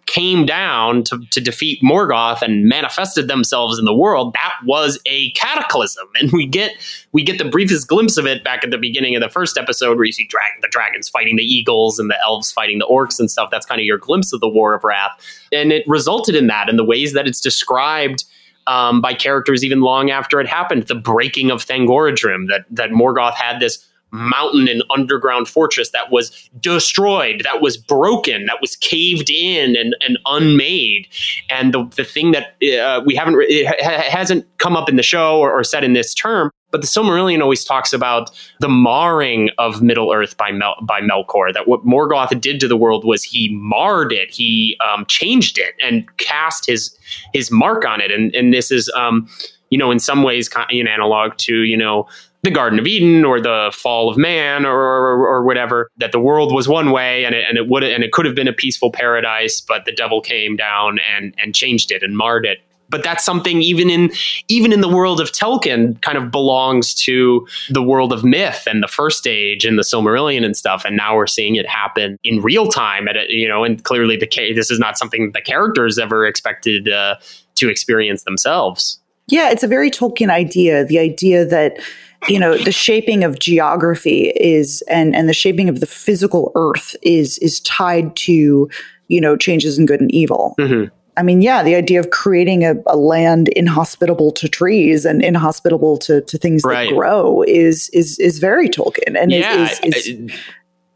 came down to, to defeat Morgoth and manifested themselves in the world, that was a cataclysm. And we get we get the briefest glimpse of it back at the beginning of the first episode where you see drag- the dragons fighting the eagles and the elves fighting the orcs and stuff. That's kind of your glimpse of the War of Wrath. And it resulted in that in the ways that it's described um, by characters even long after it happened. The breaking of Thangorodrim, that that Morgoth had this mountain and underground fortress that was destroyed, that was broken, that was caved in and, and unmade. And the, the thing that uh, we haven't, it ha- hasn't come up in the show or, or said in this term, but the Silmarillion always talks about the marring of Middle Earth by Mel- by Melkor. That what Morgoth did to the world was he marred it, he um, changed it, and cast his his mark on it. And and this is um, you know in some ways an analog to you know the Garden of Eden or the fall of man or, or, or, whatever, that the world was one way and it, and it would and it could have been a peaceful paradise, but the devil came down and and changed it and marred it but that's something even in even in the world of Tolkien kind of belongs to the world of myth and the first age and the Silmarillion and stuff. And now we're seeing it happen in real time. At a, you know, and clearly the this is not something the characters ever expected uh, to experience themselves. Yeah, it's a very Tolkien idea. The idea that you know the shaping of geography is and and the shaping of the physical earth is is tied to you know changes in good and evil. Mm-hmm. I mean, yeah, the idea of creating a, a, land inhospitable to trees and inhospitable to, to things right. that grow is is is very Tolkien and yeah, is, is, is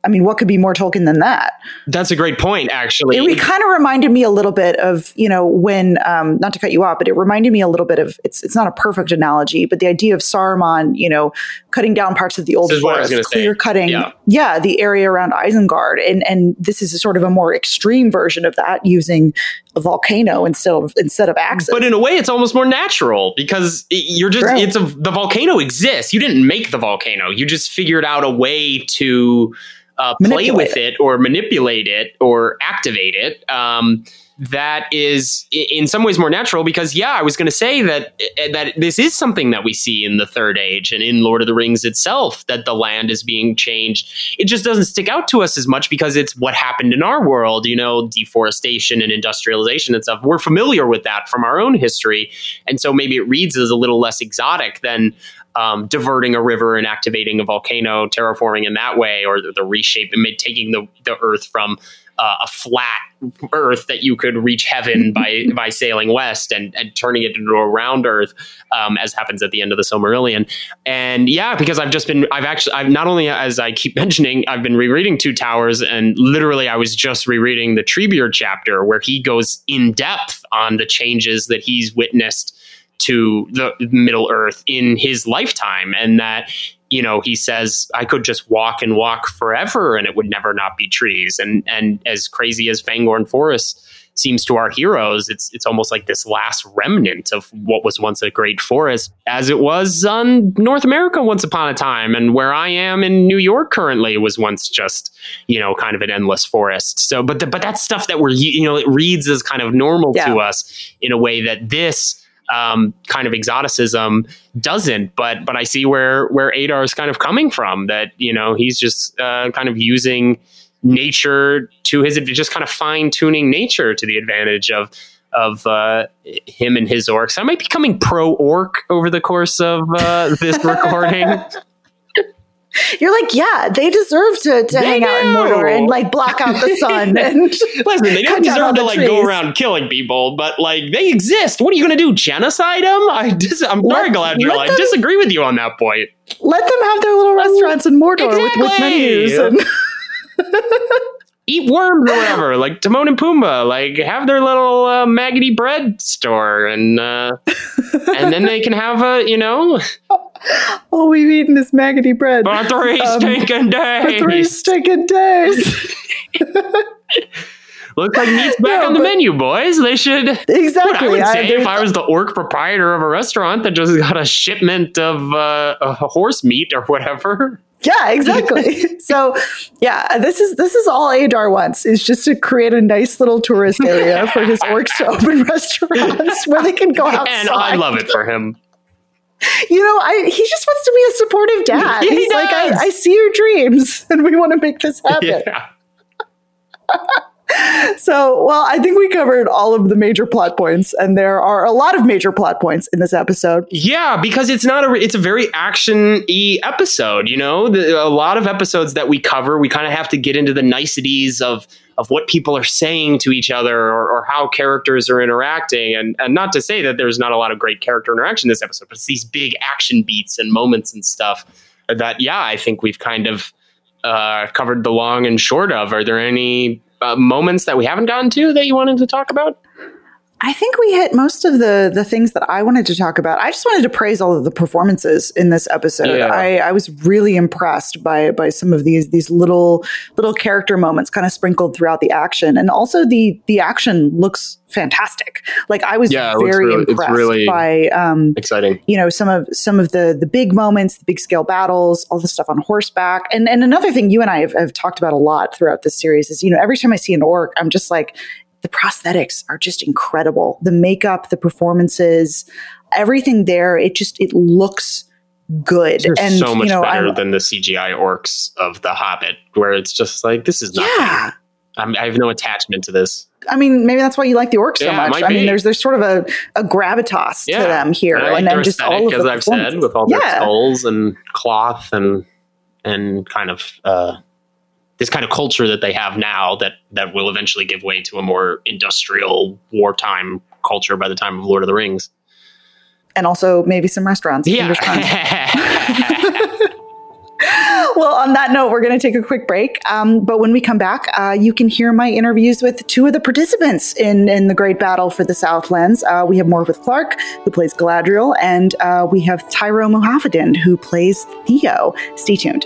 I mean, what could be more Tolkien than that? That's a great point, actually. It, it kind of reminded me a little bit of, you know, when, um, not to cut you off, but it reminded me a little bit of, it's it's not a perfect analogy, but the idea of Saruman, you know, cutting down parts of the old forest, clear cutting, yeah. yeah. the area around Isengard. And, and this is a sort of a more extreme version of that using a volcano instead of, instead of axes. But in a way, it's almost more natural because you're just, True. it's a, the volcano exists. You didn't make the volcano. You just figured out a way to, uh, play with it. it. or manipulate it or activate it. Um, that is in some ways more natural because yeah i was going to say that eh, that this is something that we see in the third age and in lord of the rings itself that the land is being changed it just doesn't stick out to us as much because it's what happened in our world you know deforestation and industrialization and stuff we're familiar with that from our own history and so maybe it reads as a little less exotic than um, diverting a river and activating a volcano, terraforming in that way, or the, the reshaping, taking the, the Earth from uh, a flat Earth that you could reach heaven by by sailing west and, and turning it into a round Earth, um, as happens at the end of the Silmarillion. And yeah, because I've just been, I've actually, I've not only as I keep mentioning, I've been rereading Two Towers, and literally I was just rereading the Treebeard chapter where he goes in depth on the changes that he's witnessed to the Middle Earth in his lifetime, and that you know he says I could just walk and walk forever, and it would never not be trees. And and as crazy as Fangorn Forest seems to our heroes, it's it's almost like this last remnant of what was once a great forest, as it was on North America once upon a time, and where I am in New York currently was once just you know kind of an endless forest. So, but the, but that's stuff that we're you know it reads as kind of normal yeah. to us in a way that this um, kind of exoticism doesn't. But but I see where where Adar is kind of coming from. That you know he's just uh, kind of using nature to his just kind of fine tuning nature to the advantage of of uh, him and his orcs. I might be becoming pro orc over the course of uh, this recording. You're like, yeah, they deserve to, to hang do. out in Mordor and like block out the sun. And listen, they don't deserve to like trees. go around killing people, but like they exist. What are you going to do? Genocide them? I dis- I'm let, very glad you I disagree with you on that point. Let them have their little restaurants in Mordor exactly. with, with menus and. eat worms or whatever, like Timon and Pumbaa, like have their little uh, maggoty bread store, and uh, and then they can have a you know. All we've eaten is maggoty bread for three um, stinking days. For three stinking days. Looks like meat's back on the menu, boys. They should. Exactly. I would say I, if I was the orc proprietor of a restaurant that just got a shipment of uh, a horse meat or whatever. Yeah, exactly. so, yeah, this is this is all Adar wants is just to create a nice little tourist area for his orcs to open restaurants where they can go outside. And I love it for him. You know, I he just wants to be a supportive dad. Yeah, He's he like, I, I, see your dreams, and we want to make this happen. Yeah so, well, I think we covered all of the major plot points, and there are a lot of major plot points in this episode. Yeah, because it's not a it's a very action y episode. You know, the, a lot of episodes that we cover, we kind of have to get into the niceties of of what people are saying to each other or, or, how characters are interacting. And, and not to say that there's not a lot of great character interaction this episode, but it's these big action beats and moments and stuff that, yeah, I think we've kind of uh, covered the long and short of. Are there any uh, moments that we haven't gotten to that you wanted to talk about? I think we hit most of the the things that I wanted to talk about. I just wanted to praise all of the performances in this episode. Yeah. I, I was really impressed by by some of these these little little character moments kind of sprinkled throughout the action, and also the the action looks fantastic. Like I was yeah, very really, impressed really by um, exciting. You know some of some of the the big moments, the big scale battles, all the stuff on horseback, and and another thing you and I have, have talked about a lot throughout this series is you know every time I see an orc, I'm just like the prosthetics are just incredible. The makeup, the performances, everything there, it just it looks good They're and so much you know, better I'm, than the CGI orcs of The Hobbit, where it's just like this is nothing. Yeah. I'm, i have no attachment to this. I mean, maybe that's why you like the orcs yeah, so much. I mean, there's there's sort of a, a gravitas yeah. to them here, and, like and then just all of as I've said, with all their skulls and cloth and and kind of uh, this kind of culture that they have now that that will eventually give way to a more industrial wartime culture by the time of Lord of the Rings. And also maybe some restaurants. Yeah. well, on that note, we're going to take a quick break. Um, but when we come back, uh, you can hear my interviews with two of the participants in, in the Great Battle for the Southlands. Uh, we have Morfydd Clark, who plays Galadriel, and uh, we have Tyroe Muhafidin, who plays Theo. Stay tuned.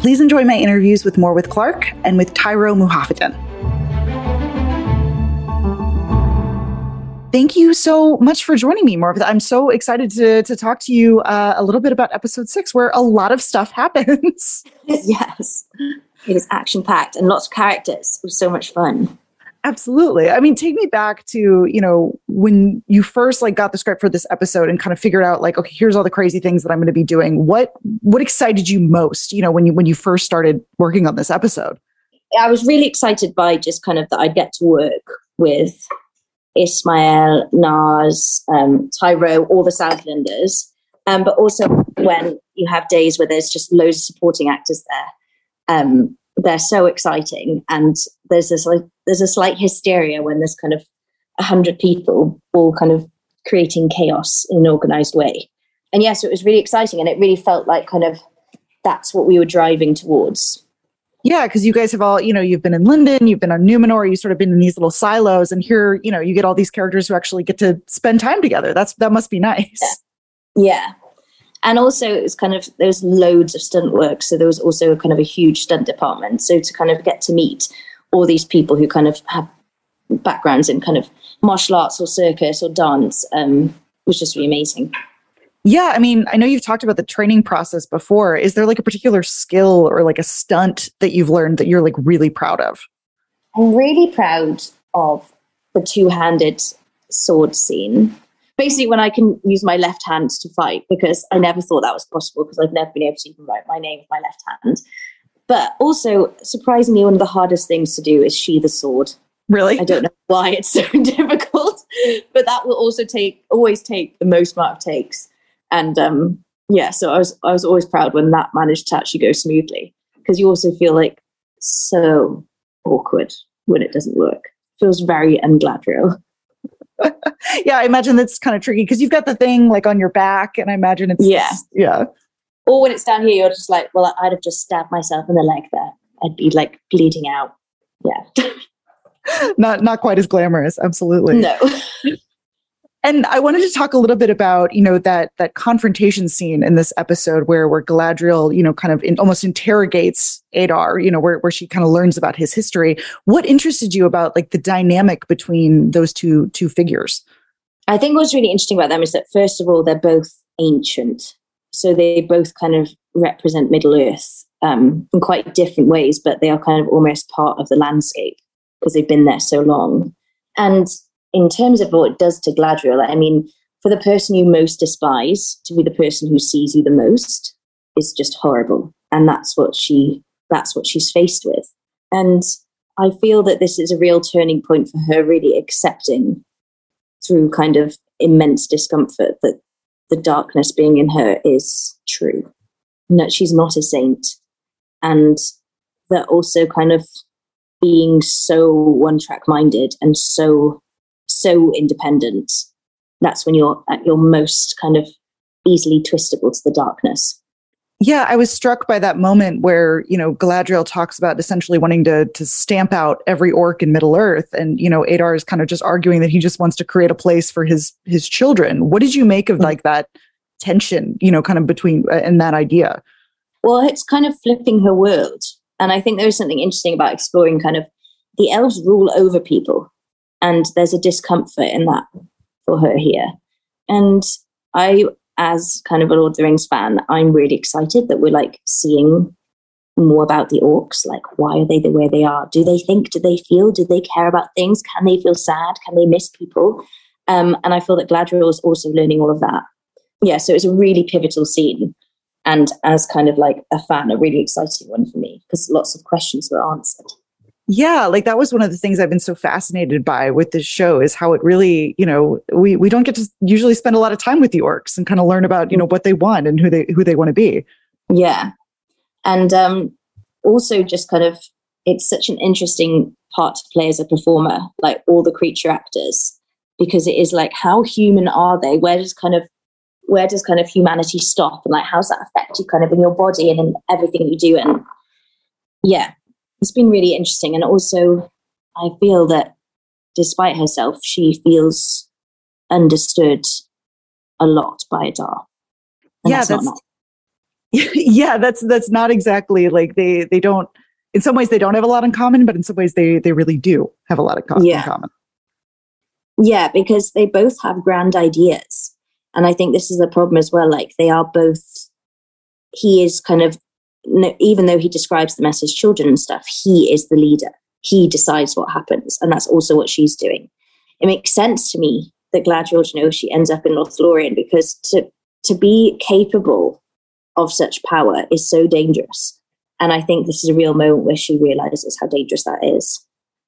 Please enjoy my interviews with Morfydd Clark and with Tyroe Muhafidin. Thank you so much for joining me, Morfydd. I'm so excited to, to talk to you uh, a little bit about episode six, where a lot of stuff happens. yes, it is action packed and lots of characters. It was so much fun. Absolutely. I mean, take me back to, you know, when you first like got the script for this episode and kind of figured out like, okay, here's all the crazy things that I'm going to be doing. What what excited you most, you know, when you when you first started working on this episode? I was really excited by just kind of that I'd get to work with Ismael, Nas, um, Tyroe, all the Southlanders. Um, but also when you have days where there's just loads of supporting actors there. Um, they're so exciting and there's this like there's a slight hysteria when there's kind of a hundred people all kind of creating chaos in an organized way and yes it was really exciting and it really felt like kind of that's what we were driving towards yeah, because you guys have all, you know, you've been in Lindon, you've been on Numenor, you've sort of been in these little silos, and here, you know, you get all these characters who actually get to spend time together. That's that must be nice. Yeah. yeah and also it was kind of there was loads of stunt work so there was also a kind of a huge stunt department so to kind of get to meet all these people who kind of have backgrounds in kind of martial arts or circus or dance um, was just really amazing. Yeah i mean i know you've talked about the training process before. Is there like a particular skill or like a stunt that you've learned that you're like really proud of? I'm really proud of the two-handed sword scene. Basically when I can use my left hand to fight because I never thought that was possible because I've never been able to even write my name with my left hand. But also, surprisingly, one of the hardest things to do is sheath a sword. Really? I don't know why it's so difficult, but that will also take always take the most amount of takes. And um, yeah, so I was I was always proud when that managed to actually go smoothly because you also feel like so awkward when it doesn't work. Feels very ungladriel. yeah, I imagine that's kind of tricky because you've got the thing like on your back, and I imagine it's yeah, yeah. Or when it's down here, you're just like, well, I'd have just stabbed myself in the leg there. I'd be like bleeding out. Yeah. not not quite as glamorous, absolutely. No. And I wanted to talk a little bit about, you know, that that confrontation scene in this episode where where Galadriel, you know, kind of in, almost interrogates Adar, you know, where where she kind of learns about his history. What interested you about like the dynamic between those two two figures? I think what's really interesting about them is that first of all, they're both ancient, so they both kind of represent Middle Earth um, in quite different ways, but they are kind of almost part of the landscape because they've been there so long. And in terms of what it does to Galadriel, I mean, for the person you most despise to be the person who sees you the most is just horrible. And that's what she that's what she's faced with. And I feel that this is a real turning point for her, really accepting through kind of immense discomfort that the darkness being in her is true. That she's not a saint. And that also kind of being so one track minded and so so independent that's when you're at your most kind of easily twistable to the darkness yeah i was struck by that moment where you know galadriel talks about essentially wanting to to stamp out every orc in middle earth and you know adar is kind of just arguing that he just wants to create a place for his his children what did you make of mm-hmm. like that tension you know kind of between uh, and that idea well it's kind of flipping her world and I think there is something interesting about exploring kind of the elves rule over people. And there's a discomfort in that for her here. And I, as kind of a Lord of the Rings fan, I'm really excited that we're like seeing more about the orcs. Like, why are they the way they are? Do they think? Do they feel? Do they care about things? Can they feel sad? Can they miss people? Um, and I feel that Galadriel is also learning all of that. Yeah, so it's a really pivotal scene and as kind of like a fan, a really exciting one for me because lots of questions were answered. Yeah, like that was one of the things I've been so fascinated by with this show is how it really, you know, we we don't get to usually spend a lot of time with the orcs and kind of learn about, you know, what they want and who they who they want to be. Yeah. And um also just kind of it's such an interesting part to play as a performer, like all the creature actors, because it is like how human are they? Where does kind of where does kind of humanity stop and like how's that affect you kind of in your body and in everything you do and yeah it's been really interesting and also i feel that despite herself she feels understood a lot by adar yeah that's, that's yeah that's that's not exactly like they they don't in some ways they don't have a lot in common but in some ways they they really do have a lot of co- yeah. in common yeah because they both have grand ideas and I think this is the problem as well. Like they are both, he is kind of, even though he describes them as his children and stuff, he is the leader. He decides what happens. And that's also what she's doing. It makes sense to me that know, she ends up in Lothlorien because to, to be capable of such power is so dangerous. And I think this is a real moment where she realizes how dangerous that is.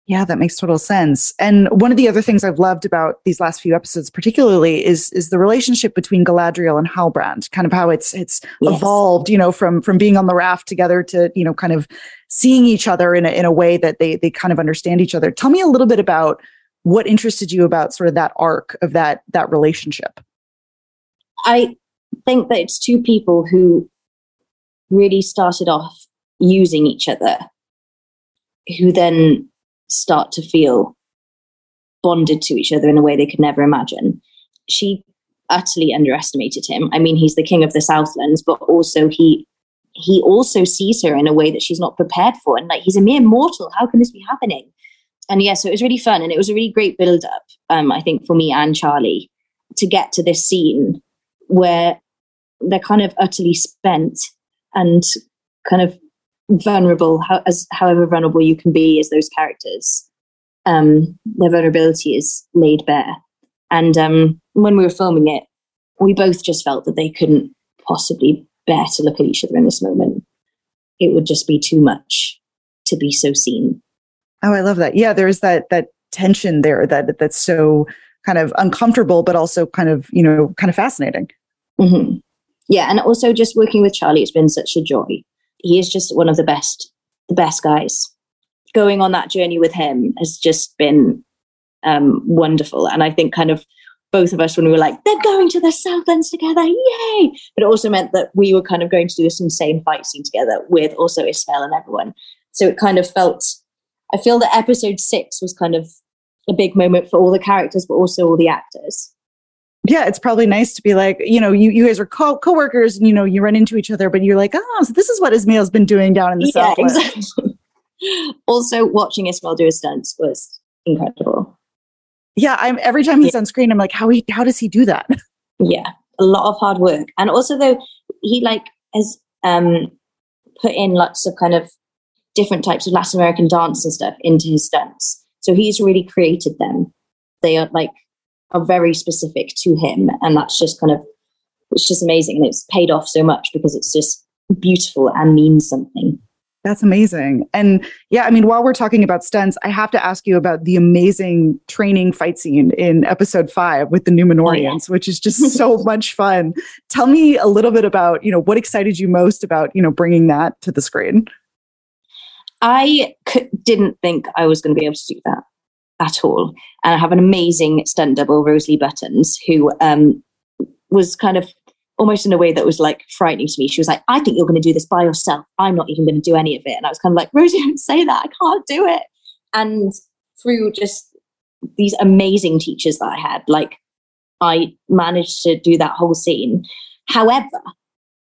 Yeah, that makes total sense. And one of the other things I've loved about these last few episodes, particularly, is is the relationship between Galadriel and Halbrand. Kind of how it's it's yes. evolved, you know, from from being on the raft together to you know, kind of seeing each other in a in a way that they they kind of understand each other. Tell me a little bit about what interested you about sort of that arc of that that relationship. I think that it's two people who really started off using each other, who then start to feel bonded to each other in a way they could never imagine. She utterly underestimated him. I mean, he's the king of the Southlands, but also he he also sees her in a way that she's not prepared for. And like he's a mere mortal. How can this be happening? And yeah, so it was really fun and it was a really great build up, um, I think, for me and Charlie to get to this scene where they're kind of utterly spent and kind of vulnerable, how, as however vulnerable you can be as those characters. Um, their vulnerability is laid bare. And um, when we were filming it, we both just felt that they couldn't possibly bear to look at each other in this moment. It would just be too much to be so seen. Oh, I love that. Yeah, there's that that tension there that that's so kind of uncomfortable, but also kind of you know kind of fascinating. Mm-hmm. Yeah, and also just working with Charlie, it's been such a joy he is just one of the best, the best guys. Going on that journey with him has just been um, wonderful. And I think kind of both of us, when we were like, they're going to the Southlands together, yay! But it also meant that we were kind of going to do this insane fight scene together with also Isabel and everyone. So it kind of felt, I feel that episode six was kind of a big moment for all the characters, but also all the actors yeah, it's probably nice to be like, you know, you, you guys are co- coworkers and, you know, you run into each other, but you're like, oh, so this is what Ismael's been doing down in the yeah, Exactly. also, watching Ismael do his stunts was incredible. Yeah, I'm every time he's yeah. on screen, I'm like, how he how does he do that? Yeah, a lot of hard work, and also though he like has um put in lots of kind of different types of Latin American dance and stuff into his stunts. So he's really created them. They are like are very specific to him. And that's just kind of, it's just amazing. And it's paid off so much because it's just beautiful and means something. That's amazing. And yeah, I mean, while we're talking about stunts, I have to ask you about the amazing training fight scene in episode five with the Numenoreans, oh, yeah. which is just so much fun. Tell me a little bit about, you know, what excited you most about, you know, bringing that to the screen? I c- didn't think I was going to be able to do that at all. And I have an amazing stunt double, Rosalie Buttons, who um, was kind of almost in a way that was like frightening to me. She was like, I think you're going to do this by yourself. I'm not even going to do any of it. And I was kind of like, Rosie, don't say that. I can't do it. And through just these amazing teachers that I had, like I managed to do that whole scene. However,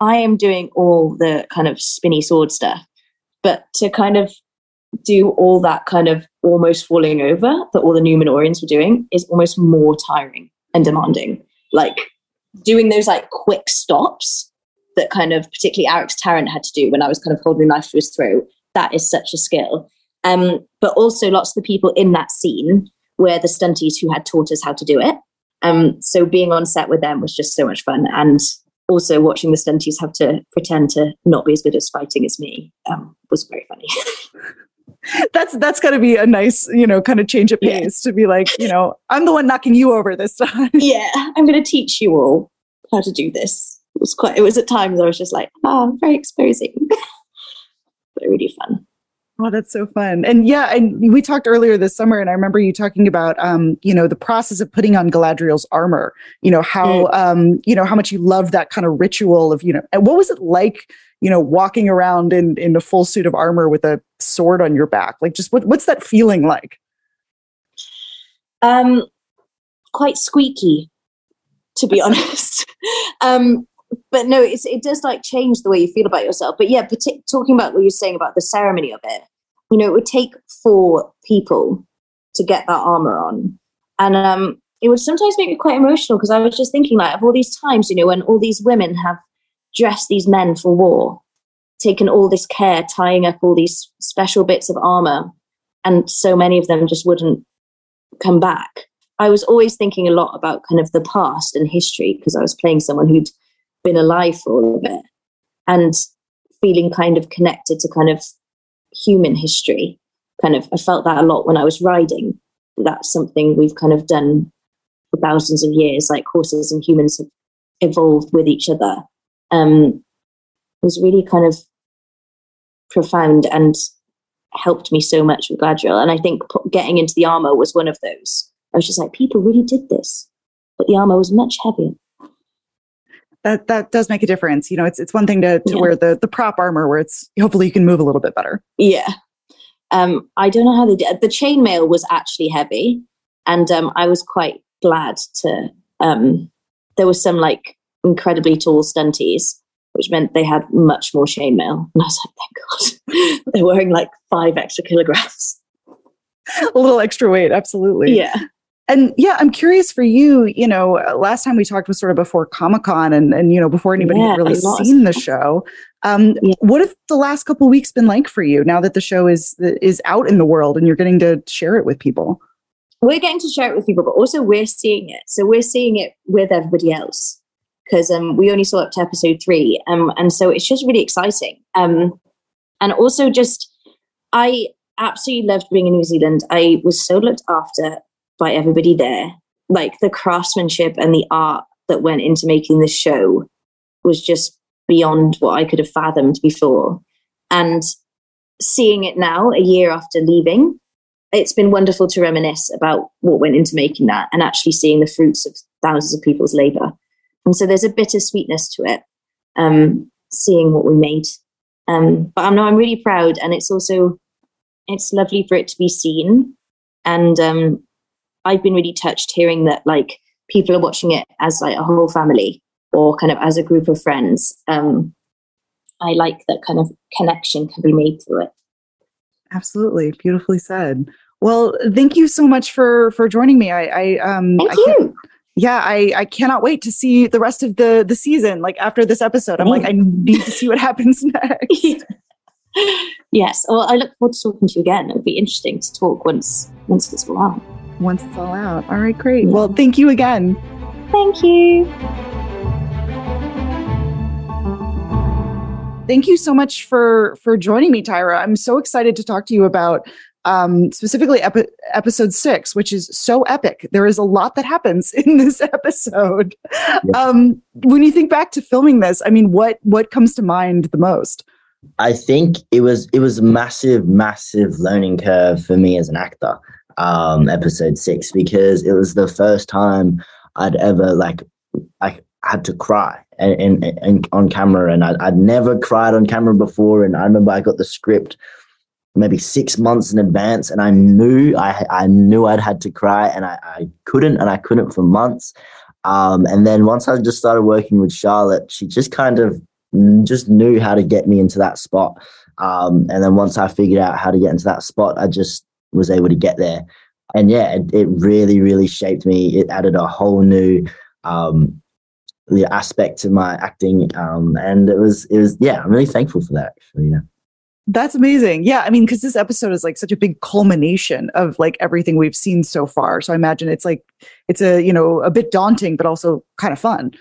I am doing all the kind of spinny sword stuff, but to kind of do all that kind of almost falling over that all the Numenoreans were doing is almost more tiring and demanding. Like doing those like quick stops that kind of particularly Alex Tarrant had to do when I was kind of holding knife to his throat, that is such a skill. Um, but also lots of the people in that scene were the stunties who had taught us how to do it. Um, so being on set with them was just so much fun. And also watching the stunties have to pretend to not be as good as fighting as me um, was very funny. that's that's got to be a nice you know kind of change of pace yeah. to be like you know i'm the one knocking you over this time yeah i'm going to teach you all how to do this it was quite it was at times i was just like oh very exposing but really fun Oh, that's so fun. And yeah, and we talked earlier this summer, and I remember you talking about, um, you know, the process of putting on Galadriel's armor. You know how, mm. um, you know how much you loved that kind of ritual of, you know, and what was it like you know, walking around in in a full suit of armor with a sword on your back? Like, just what what's that feeling like? Um, quite squeaky, to be honest. um, but no, it's it does like change the way you feel about yourself. But yeah, partic- talking about what you're saying about the ceremony of it, you know, it would take four people to get that armor on, and um, it would sometimes make me quite emotional because I was just thinking like of all these times, you know, when all these women have dress these men for war, taken all this care, tying up all these special bits of armor, and so many of them just wouldn't come back. I was always thinking a lot about kind of the past and history because I was playing someone who'd been alive for all of it and feeling kind of connected to kind of human history. Kind of, I felt that a lot when I was riding. That's something we've kind of done for thousands of years, like horses and humans have evolved with each other um, was really kind of profound and helped me so much with Galadriel. And I think getting into the armor was one of those. I was just like, people really did this, but the armor was much heavier. That that does make a difference. You know, it's it's one thing to, to yeah. wear the the prop armor where it's hopefully you can move a little bit better. Yeah. Um, I don't know how they did. The chainmail was actually heavy, and um, I was quite glad to. Um, there was some like incredibly tall stunties, which meant they had much more chainmail. And I was like, thank God. They're wearing like five extra kilograms. A little extra weight, absolutely. Yeah. And yeah, I'm curious for you, you know, last time we talked was sort of before Comic Con and, and, you know, before anybody yeah, had really seen the show. Um, yeah. What have the last couple weeks been like for you now that the show is, is out in the world and you're getting to share it with people? We're getting to share it with people, but also we're seeing it. So we're seeing it with everybody else because um, we only saw up to episode three. Um, and so it's just really exciting. Um, and also, just I absolutely loved being in New Zealand. I was so looked after by everybody there. Like the craftsmanship and the art that went into making this show was just beyond what I could have fathomed before. And seeing it now, a year after leaving, it's been wonderful to reminisce about what went into making that and actually seeing the fruits of thousands of people's labor. And so there's a bittersweetness to it, um, seeing what we made. Um, but I'm no, I'm really proud, and it's also it's lovely for it to be seen. And um, I've been really touched hearing that like people are watching it as like a whole family or kind of as a group of friends. Um, I like that kind of connection can be made through it. Absolutely, beautifully said. Well, thank you so much for for joining me. I, I um, thank I you yeah, I, I cannot wait to see the rest of the the season. Like after this episode, I'm like, I need to see what happens next. yes. Well, I look forward to talking to you again. It'll be interesting to talk once once it's all out. once it's all out. All right, great. Well, thank you again. Thank you. Thank you so much for for joining me, Tyroe. I'm so excited to talk to you about um, specifically epi- episode six, which is so epic. There is a lot that happens in this episode. Um, when you think back to filming this, I mean, what what comes to mind the most? I think it was it was a massive, massive learning curve for me as an actor. Um, episode six because it was the first time I'd ever like I had to cry and, and, and on camera, and I'd, I'd never cried on camera before. And I remember I got the script maybe six months in advance and i knew i, I knew i'd had to cry and I, I couldn't and i couldn't for months. Um, and then once i just started working with charlotte she just kind of just knew how to get me into that spot. Um, and then once i figured out how to get into that spot i just was able to get there. And yeah it, it really really shaped me. It added a whole new um, aspect to my acting. Um, and it was it was yeah i'm really thankful for that actually yeah that's amazing. Yeah. I mean, because this episode is like such a big culmination of like everything we've seen so far. So I imagine it's like, it's a, you know, a bit daunting, but also kind of fun.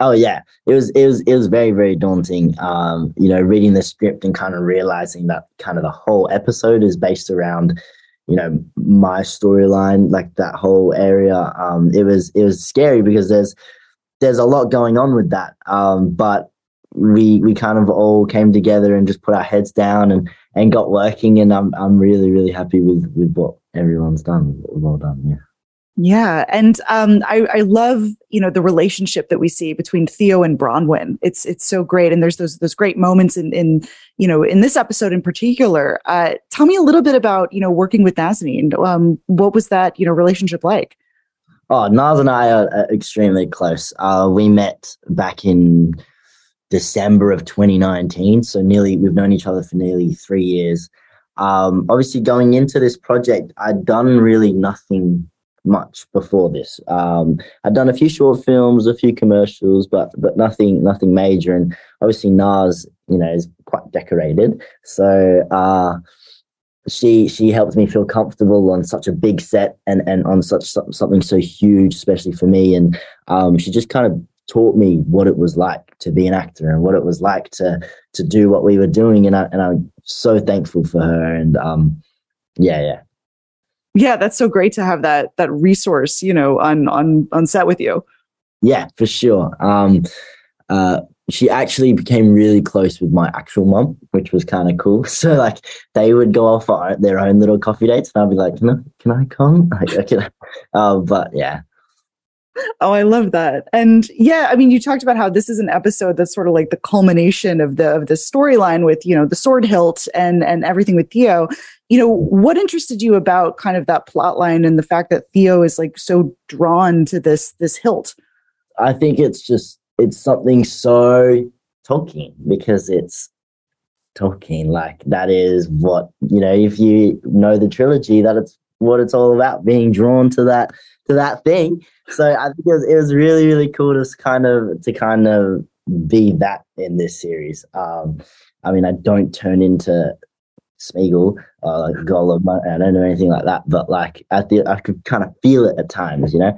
Oh yeah, it was it was it was very very daunting. Um, you know, reading the script and kind of realizing that kind of the whole episode is based around, you know, my storyline, like that whole area. Um, it was it was scary because there's there's a lot going on with that. Um, but we we kind of all came together and just put our heads down and and got working and I'm I'm really really happy with with what everyone's done well done yeah. Yeah and um I I love you know the relationship that we see between Theo and Bronwyn. It's it's so great and there's those those great moments in in you know in this episode in particular. Uh tell me a little bit about you know working with Nazanin um what was that you know relationship like? Oh, Naz and I are extremely close. Uh, we met back in December of 2019. So nearly, we've known each other for nearly three years. Um, obviously, going into this project, I'd done really nothing much before this. Um, I'd done a few short films, a few commercials, but but nothing nothing major. And obviously, Naz, you know, is quite decorated. So uh, she she helped me feel comfortable on such a big set and and on such something so huge, especially for me. And um, she just kind of taught me what it was like to be an actor and what it was like to to do what we were doing and I and I'm so thankful for her and um yeah yeah yeah that's so great to have that that resource you know on on on set with you yeah for sure um uh she actually became really close with my actual mom, which was kind of cool. So like they would go off on their own little coffee dates, and I'd be like, "Can I, can I come?" Like, I? Uh, but yeah, Oh, I love that. And yeah, I mean, you talked about how this is an episode that's sort of like the culmination of the of the storyline with, you know, the sword hilt and and everything with Theo. You know, what interested you about kind of that plot line and the fact that Theo is like so drawn to this this hilt? I think it's just it's something so Tolkien because it's Tolkien. Like that is what, you know, if you know the trilogy, that it's what it's all about, being drawn to that to that thing. So I think it was, it was really really cool to kind of to kind of be that in this series. Um, I mean, I don't turn into Smeagol or like Gollum. I don't know anything like that, but like I I could kind of feel it at times, you know.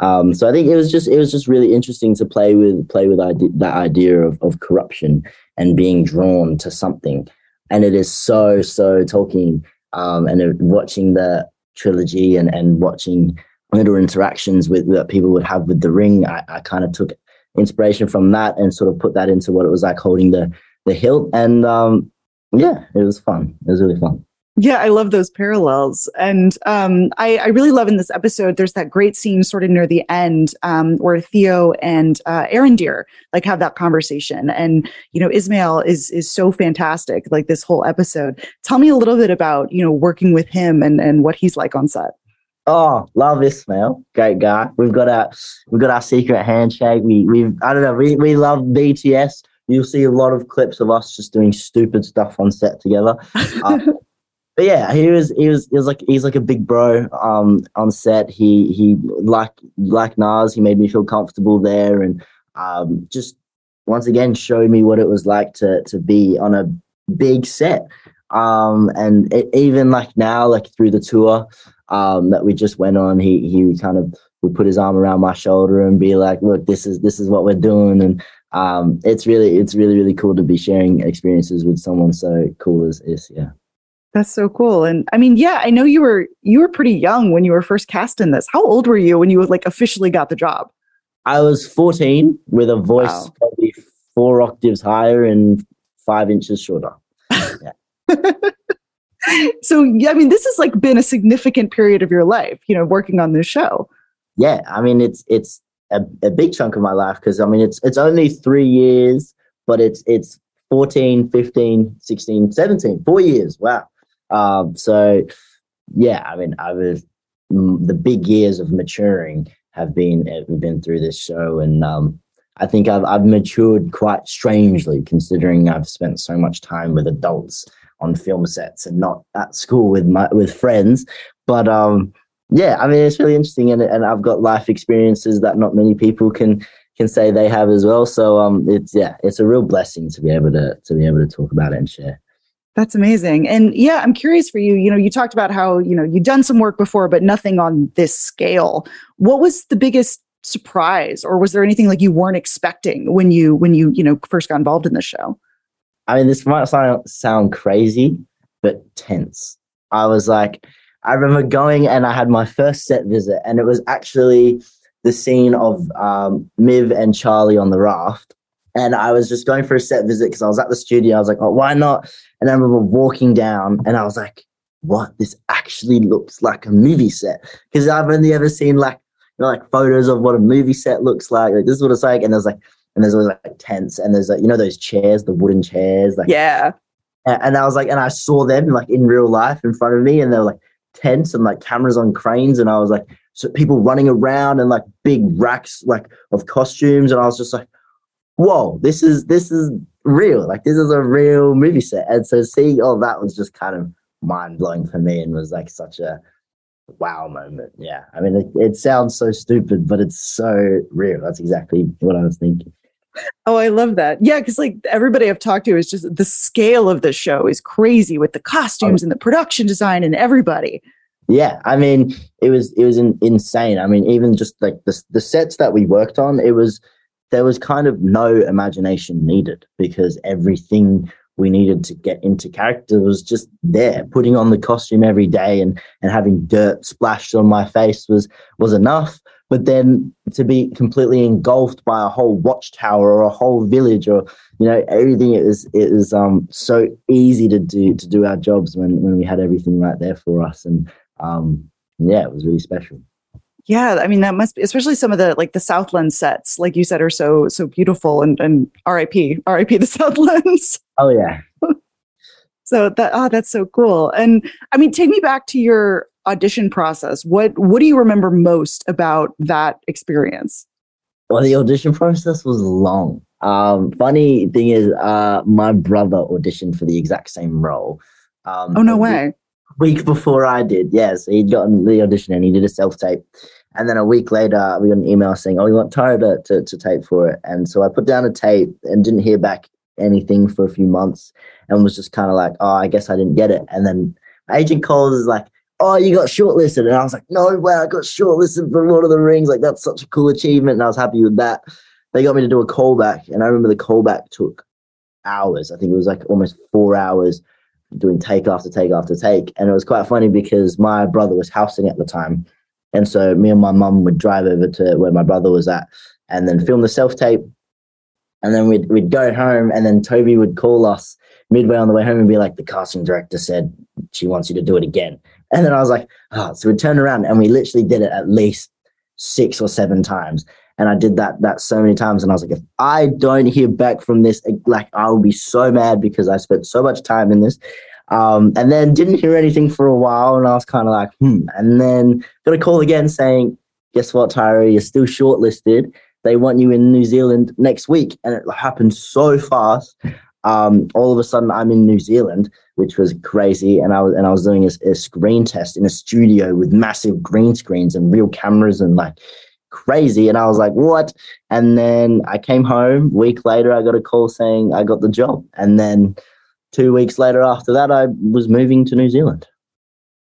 Um, so I think it was just it was just really interesting to play with play with idea, that idea of of corruption and being drawn to something, and it is so so Tolkien. Um, and watching the trilogy and and watching little interactions with that people would have with the ring, I, I kind of took inspiration from that and sort of put that into what it was like holding the the hilt. And um, yeah, it was fun. It was really fun. Yeah, I love those parallels. And um, I, I, really love in this episode, there's that great scene sort of near the end um, where Theo and uh, Arondir like have that conversation. And, you know, Ismael is is so fantastic, like this whole episode. Tell me a little bit about, you know, working with him and, and what he's like on set. Oh, love Ismael. Great guy. We've got our we've got our secret handshake. We we I don't know, we, we love BTS. You'll see a lot of clips of us just doing stupid stuff on set together. Uh, but yeah, he was he was he was like he's like a big bro um on set. He he like like Naz, he made me feel comfortable there and um just once again showed me what it was like to to be on a big set. Um and it, even like now, like through the tour, um, that we just went on. He he kind of would put his arm around my shoulder and be like, "Look, this is this is what we're doing," and um, it's really it's really really cool to be sharing experiences with someone so cool as is. Yeah. That's so cool. And I mean, yeah, I know you were you were pretty young when you were first cast in this. How old were you when you like officially got the job? I was 14 with a voice wow. probably four octaves higher and five inches shorter. so yeah, I mean, this has like been a significant period of your life, you know, working on this show. Yeah, I mean, it's it's a, a big chunk of my life because I mean, it's it's only three years, but it's it's 14, 15, 16, 17, four years. Wow. Um, so yeah, I mean, I was the big years of maturing have been have been through this show, and um, I think I've I've matured quite strangely considering I've spent so much time with adults on film sets and not at school with my with friends. But um, yeah, I mean it's really interesting, and and I've got life experiences that not many people can can say they have as well. So um, it's yeah, it's a real blessing to be able to to be able to talk about it and share. That's amazing. And yeah, I'm curious for you. You know, you talked about how, you know, you've done some work before, but nothing on this scale. What was the biggest surprise or was there anything like you weren't expecting when you when you, you know, first got involved in the show? I mean, this might sound, sound crazy, but tense. I was like, I remember going and I had my first set visit, and it was actually the scene of um, Miv and Charlie on the raft. And I was just going for a set visit because I was at the studio. I was like, oh, why not? And I remember walking down and I was like, what? This actually looks like a movie set. Because I've only ever seen like, you know, like photos of what a movie set looks like. Like this is what it's like. And there's like, and there's always like tents and there's like, you know, those chairs, the wooden chairs. Like, yeah. And I was like, and I saw them like in real life in front of me and they were like tents and like cameras on cranes. And I was like, so people running around and like big racks like of costumes. And I was just like, whoa, this is, this is real. Like this is a real movie set. And so seeing all that was just kind of mind blowing for me and was like such a wow moment. Yeah. I mean, it, it sounds so stupid, but it's so real. That's exactly what I was thinking. Oh, I love that. Yeah, because like everybody I've talked to is just the scale of the show is crazy with the costumes oh. and the production design and everybody. Yeah, I mean, it was it was in, insane. I mean, even just like the the sets that we worked on, it was there was kind of no imagination needed because everything we needed to get into character was just there. Putting on the costume every day and and having dirt splashed on my face was was enough. But then to be completely engulfed by a whole watchtower or a whole village or you know everything it was it was um so easy to do to do our jobs when when we had everything right there for us. And um yeah it was really special. Yeah i mean that must be especially some of the like the southland sets like you said are so so beautiful. And and rip rip the southlands. Oh yeah. So that oh that's so cool. And i mean take me back to your audition process what what do you remember most about that experience well the audition process was long um funny thing is uh my brother auditioned for the exact same role um oh no way week before I did. Yes, he'd gotten the audition and he did a self tape. And then a week later, we got an email saying, "Oh, we want Tyroe to, to, to tape for it." And so I put down a tape and didn't hear back anything for a few months, and was just kind of like, "Oh, I guess I didn't get it." And then my agent calls is like, "Oh, you got shortlisted," and I was like, "No way, I got shortlisted for Lord of the Rings! Like that's such a cool achievement." And I was happy with that. They got me to do a callback, and I remember the callback took hours. I think it was like almost four hours doing take after take after take. And it was quite funny because my brother was housing at the time. And so me and my mum would drive over to where my brother was at and then film the self tape. And then we'd, we'd go home and then Toby would call us midway on the way home and be like, the casting director said she wants you to do it again. And then I was like, oh, so we turned around and we literally did it at least six or seven times. And I did that that so many times. And I was like, if I don't hear back from this, like I will be so mad because I spent so much time in this. Um, and then didn't hear anything for a while, and I was kind of like, hmm. And then got a call again saying, "Guess what, Tyroe? You're still shortlisted. They want you in New Zealand next week." And it happened so fast. Um, all of a sudden, I'm in New Zealand, which was crazy. And I was and I was doing a, a screen test in a studio with massive green screens and real cameras and like crazy. And I was like, "What?" And then I came home. Week later, I got a call saying I got the job, and then two weeks later after that, I was moving to New Zealand.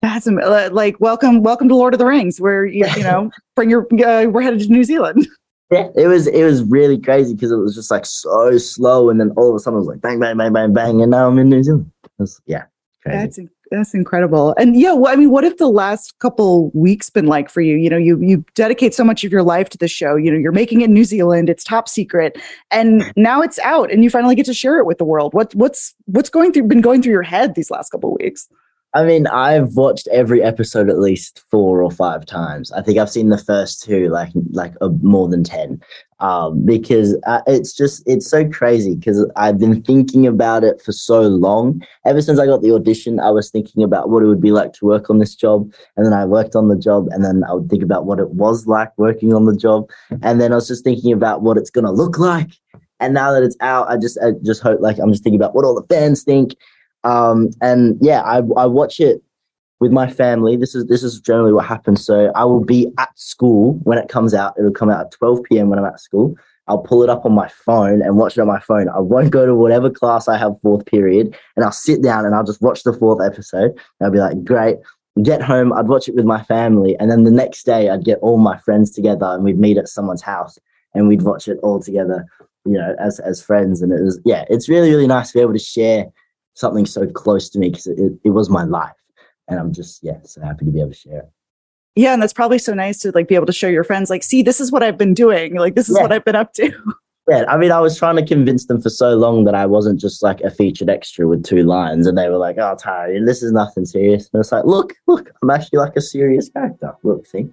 That's uh, like welcome, welcome to Lord of the Rings, where you, you know bring your uh, we're headed to New Zealand. Yeah, it was it was really crazy because it was just like so slow, and then all of a sudden it was like bang, bang, bang, bang, bang, and now I'm in New Zealand. Was, yeah, crazy. That's that's incredible. And yeah, well, I mean, what have the last couple weeks been like for you? You know, you you dedicate so much of your life to the show. You know, you're making it in New Zealand. It's top secret, and now it's out, and you finally get to share it with the world. What what's what's going through been going through your head these last couple weeks? I mean, I've watched every episode at least four or five times. I think I've seen the first two like like uh, more than ten, um, because uh, it's just it's so crazy. Because I've been thinking about it for so long. Ever since I got the audition, I was thinking about what it would be like to work on this job, and then I worked on the job, and then I would think about what it was like working on the job, and then I was just thinking about what it's gonna look like. And now that it's out, I just I just hope like I'm just thinking about what all the fans think um, and yeah, I, I watch it with my family. This is this is generally what happens. So I will be at school when it comes out. It'll come out at 12 p.m. when I'm at school. I'll pull it up on my phone and watch it on my phone. I won't go to whatever class I have fourth period, and I'll sit down and I'll just watch the fourth episode. I'll be like, great. Get home, I'd watch it with my family, and then the next day I'd get all my friends together and we'd meet at someone's house and we'd watch it all together, you know, as as friends. And it was yeah, it's really really nice to be able to share something so close to me because it, it was my life. And I'm just, yeah, so happy to be able to share it. Yeah, and that's probably so nice to like be able to show your friends, like, see, this is what I've been doing. Like, this is yeah. what I've been up to. Yeah, I mean, I was trying to convince them for so long that I wasn't just like a featured extra with two lines, and they were like, "Oh, Ty, this is nothing serious." And it's like, "Look, look, I'm actually like a serious character. Look, see."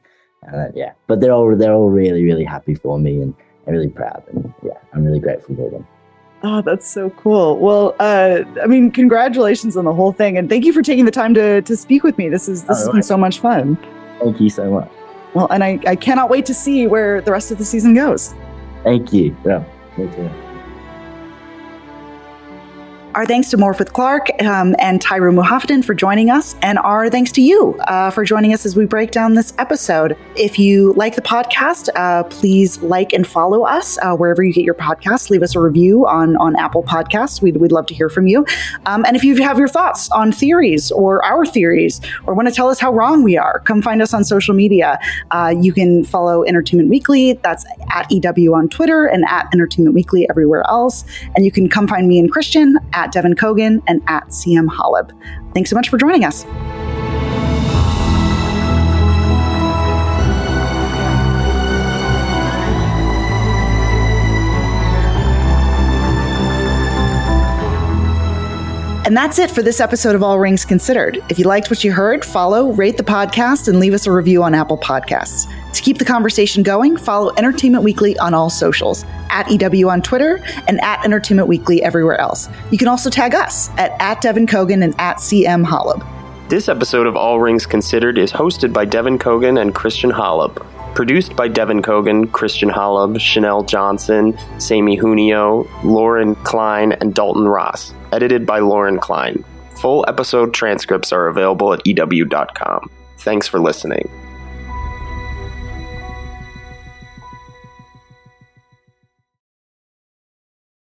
Uh, yeah, but they're all they're all really really happy for me and, and really proud, and yeah, I'm really grateful for them. Oh, that's so cool. Well, uh, I mean, congratulations on the whole thing, and thank you for taking the time to to speak with me. This is this has been so much fun. Thank you so much. Well, and I, I cannot wait to see where the rest of the season goes. Thank you. Yeah, me too. Our thanks to Morfydd Clark um, and Tyroe Muhafidin for joining us, and our thanks to you uh, for joining us as we break down this episode. If you like the podcast, uh, please like and follow us uh, wherever you get your podcasts. Leave us a review on, on Apple Podcasts. We'd, we'd love to hear from you. Um, and if you have your thoughts on theories or our theories, or want to tell us how wrong we are, come find us on social media. Uh, you can follow Entertainment Weekly. That's at EW on Twitter and at Entertainment Weekly everywhere else. And you can come find me and Christian at at Devan Coggan and at CM Holub. Thanks so much for joining us. And that's it for this episode of All Rings Considered. If you liked what you heard, follow, rate the podcast, and leave us a review on Apple Podcasts. To keep the conversation going, follow Entertainment Weekly on all socials, at EW on Twitter, and at Entertainment Weekly everywhere else. You can also tag us at, at Devan Coggan and at CM Holub. This episode of All Rings Considered is hosted by Devan Coggan and Christian Holub. Produced by Devan Coggan, Christian Holub, Chanel Johnson, Sammy Junio, Lauren Klein, and Dalton Ross. Edited by Lauren Klein. Full episode transcripts are available at EW.com. Thanks for listening.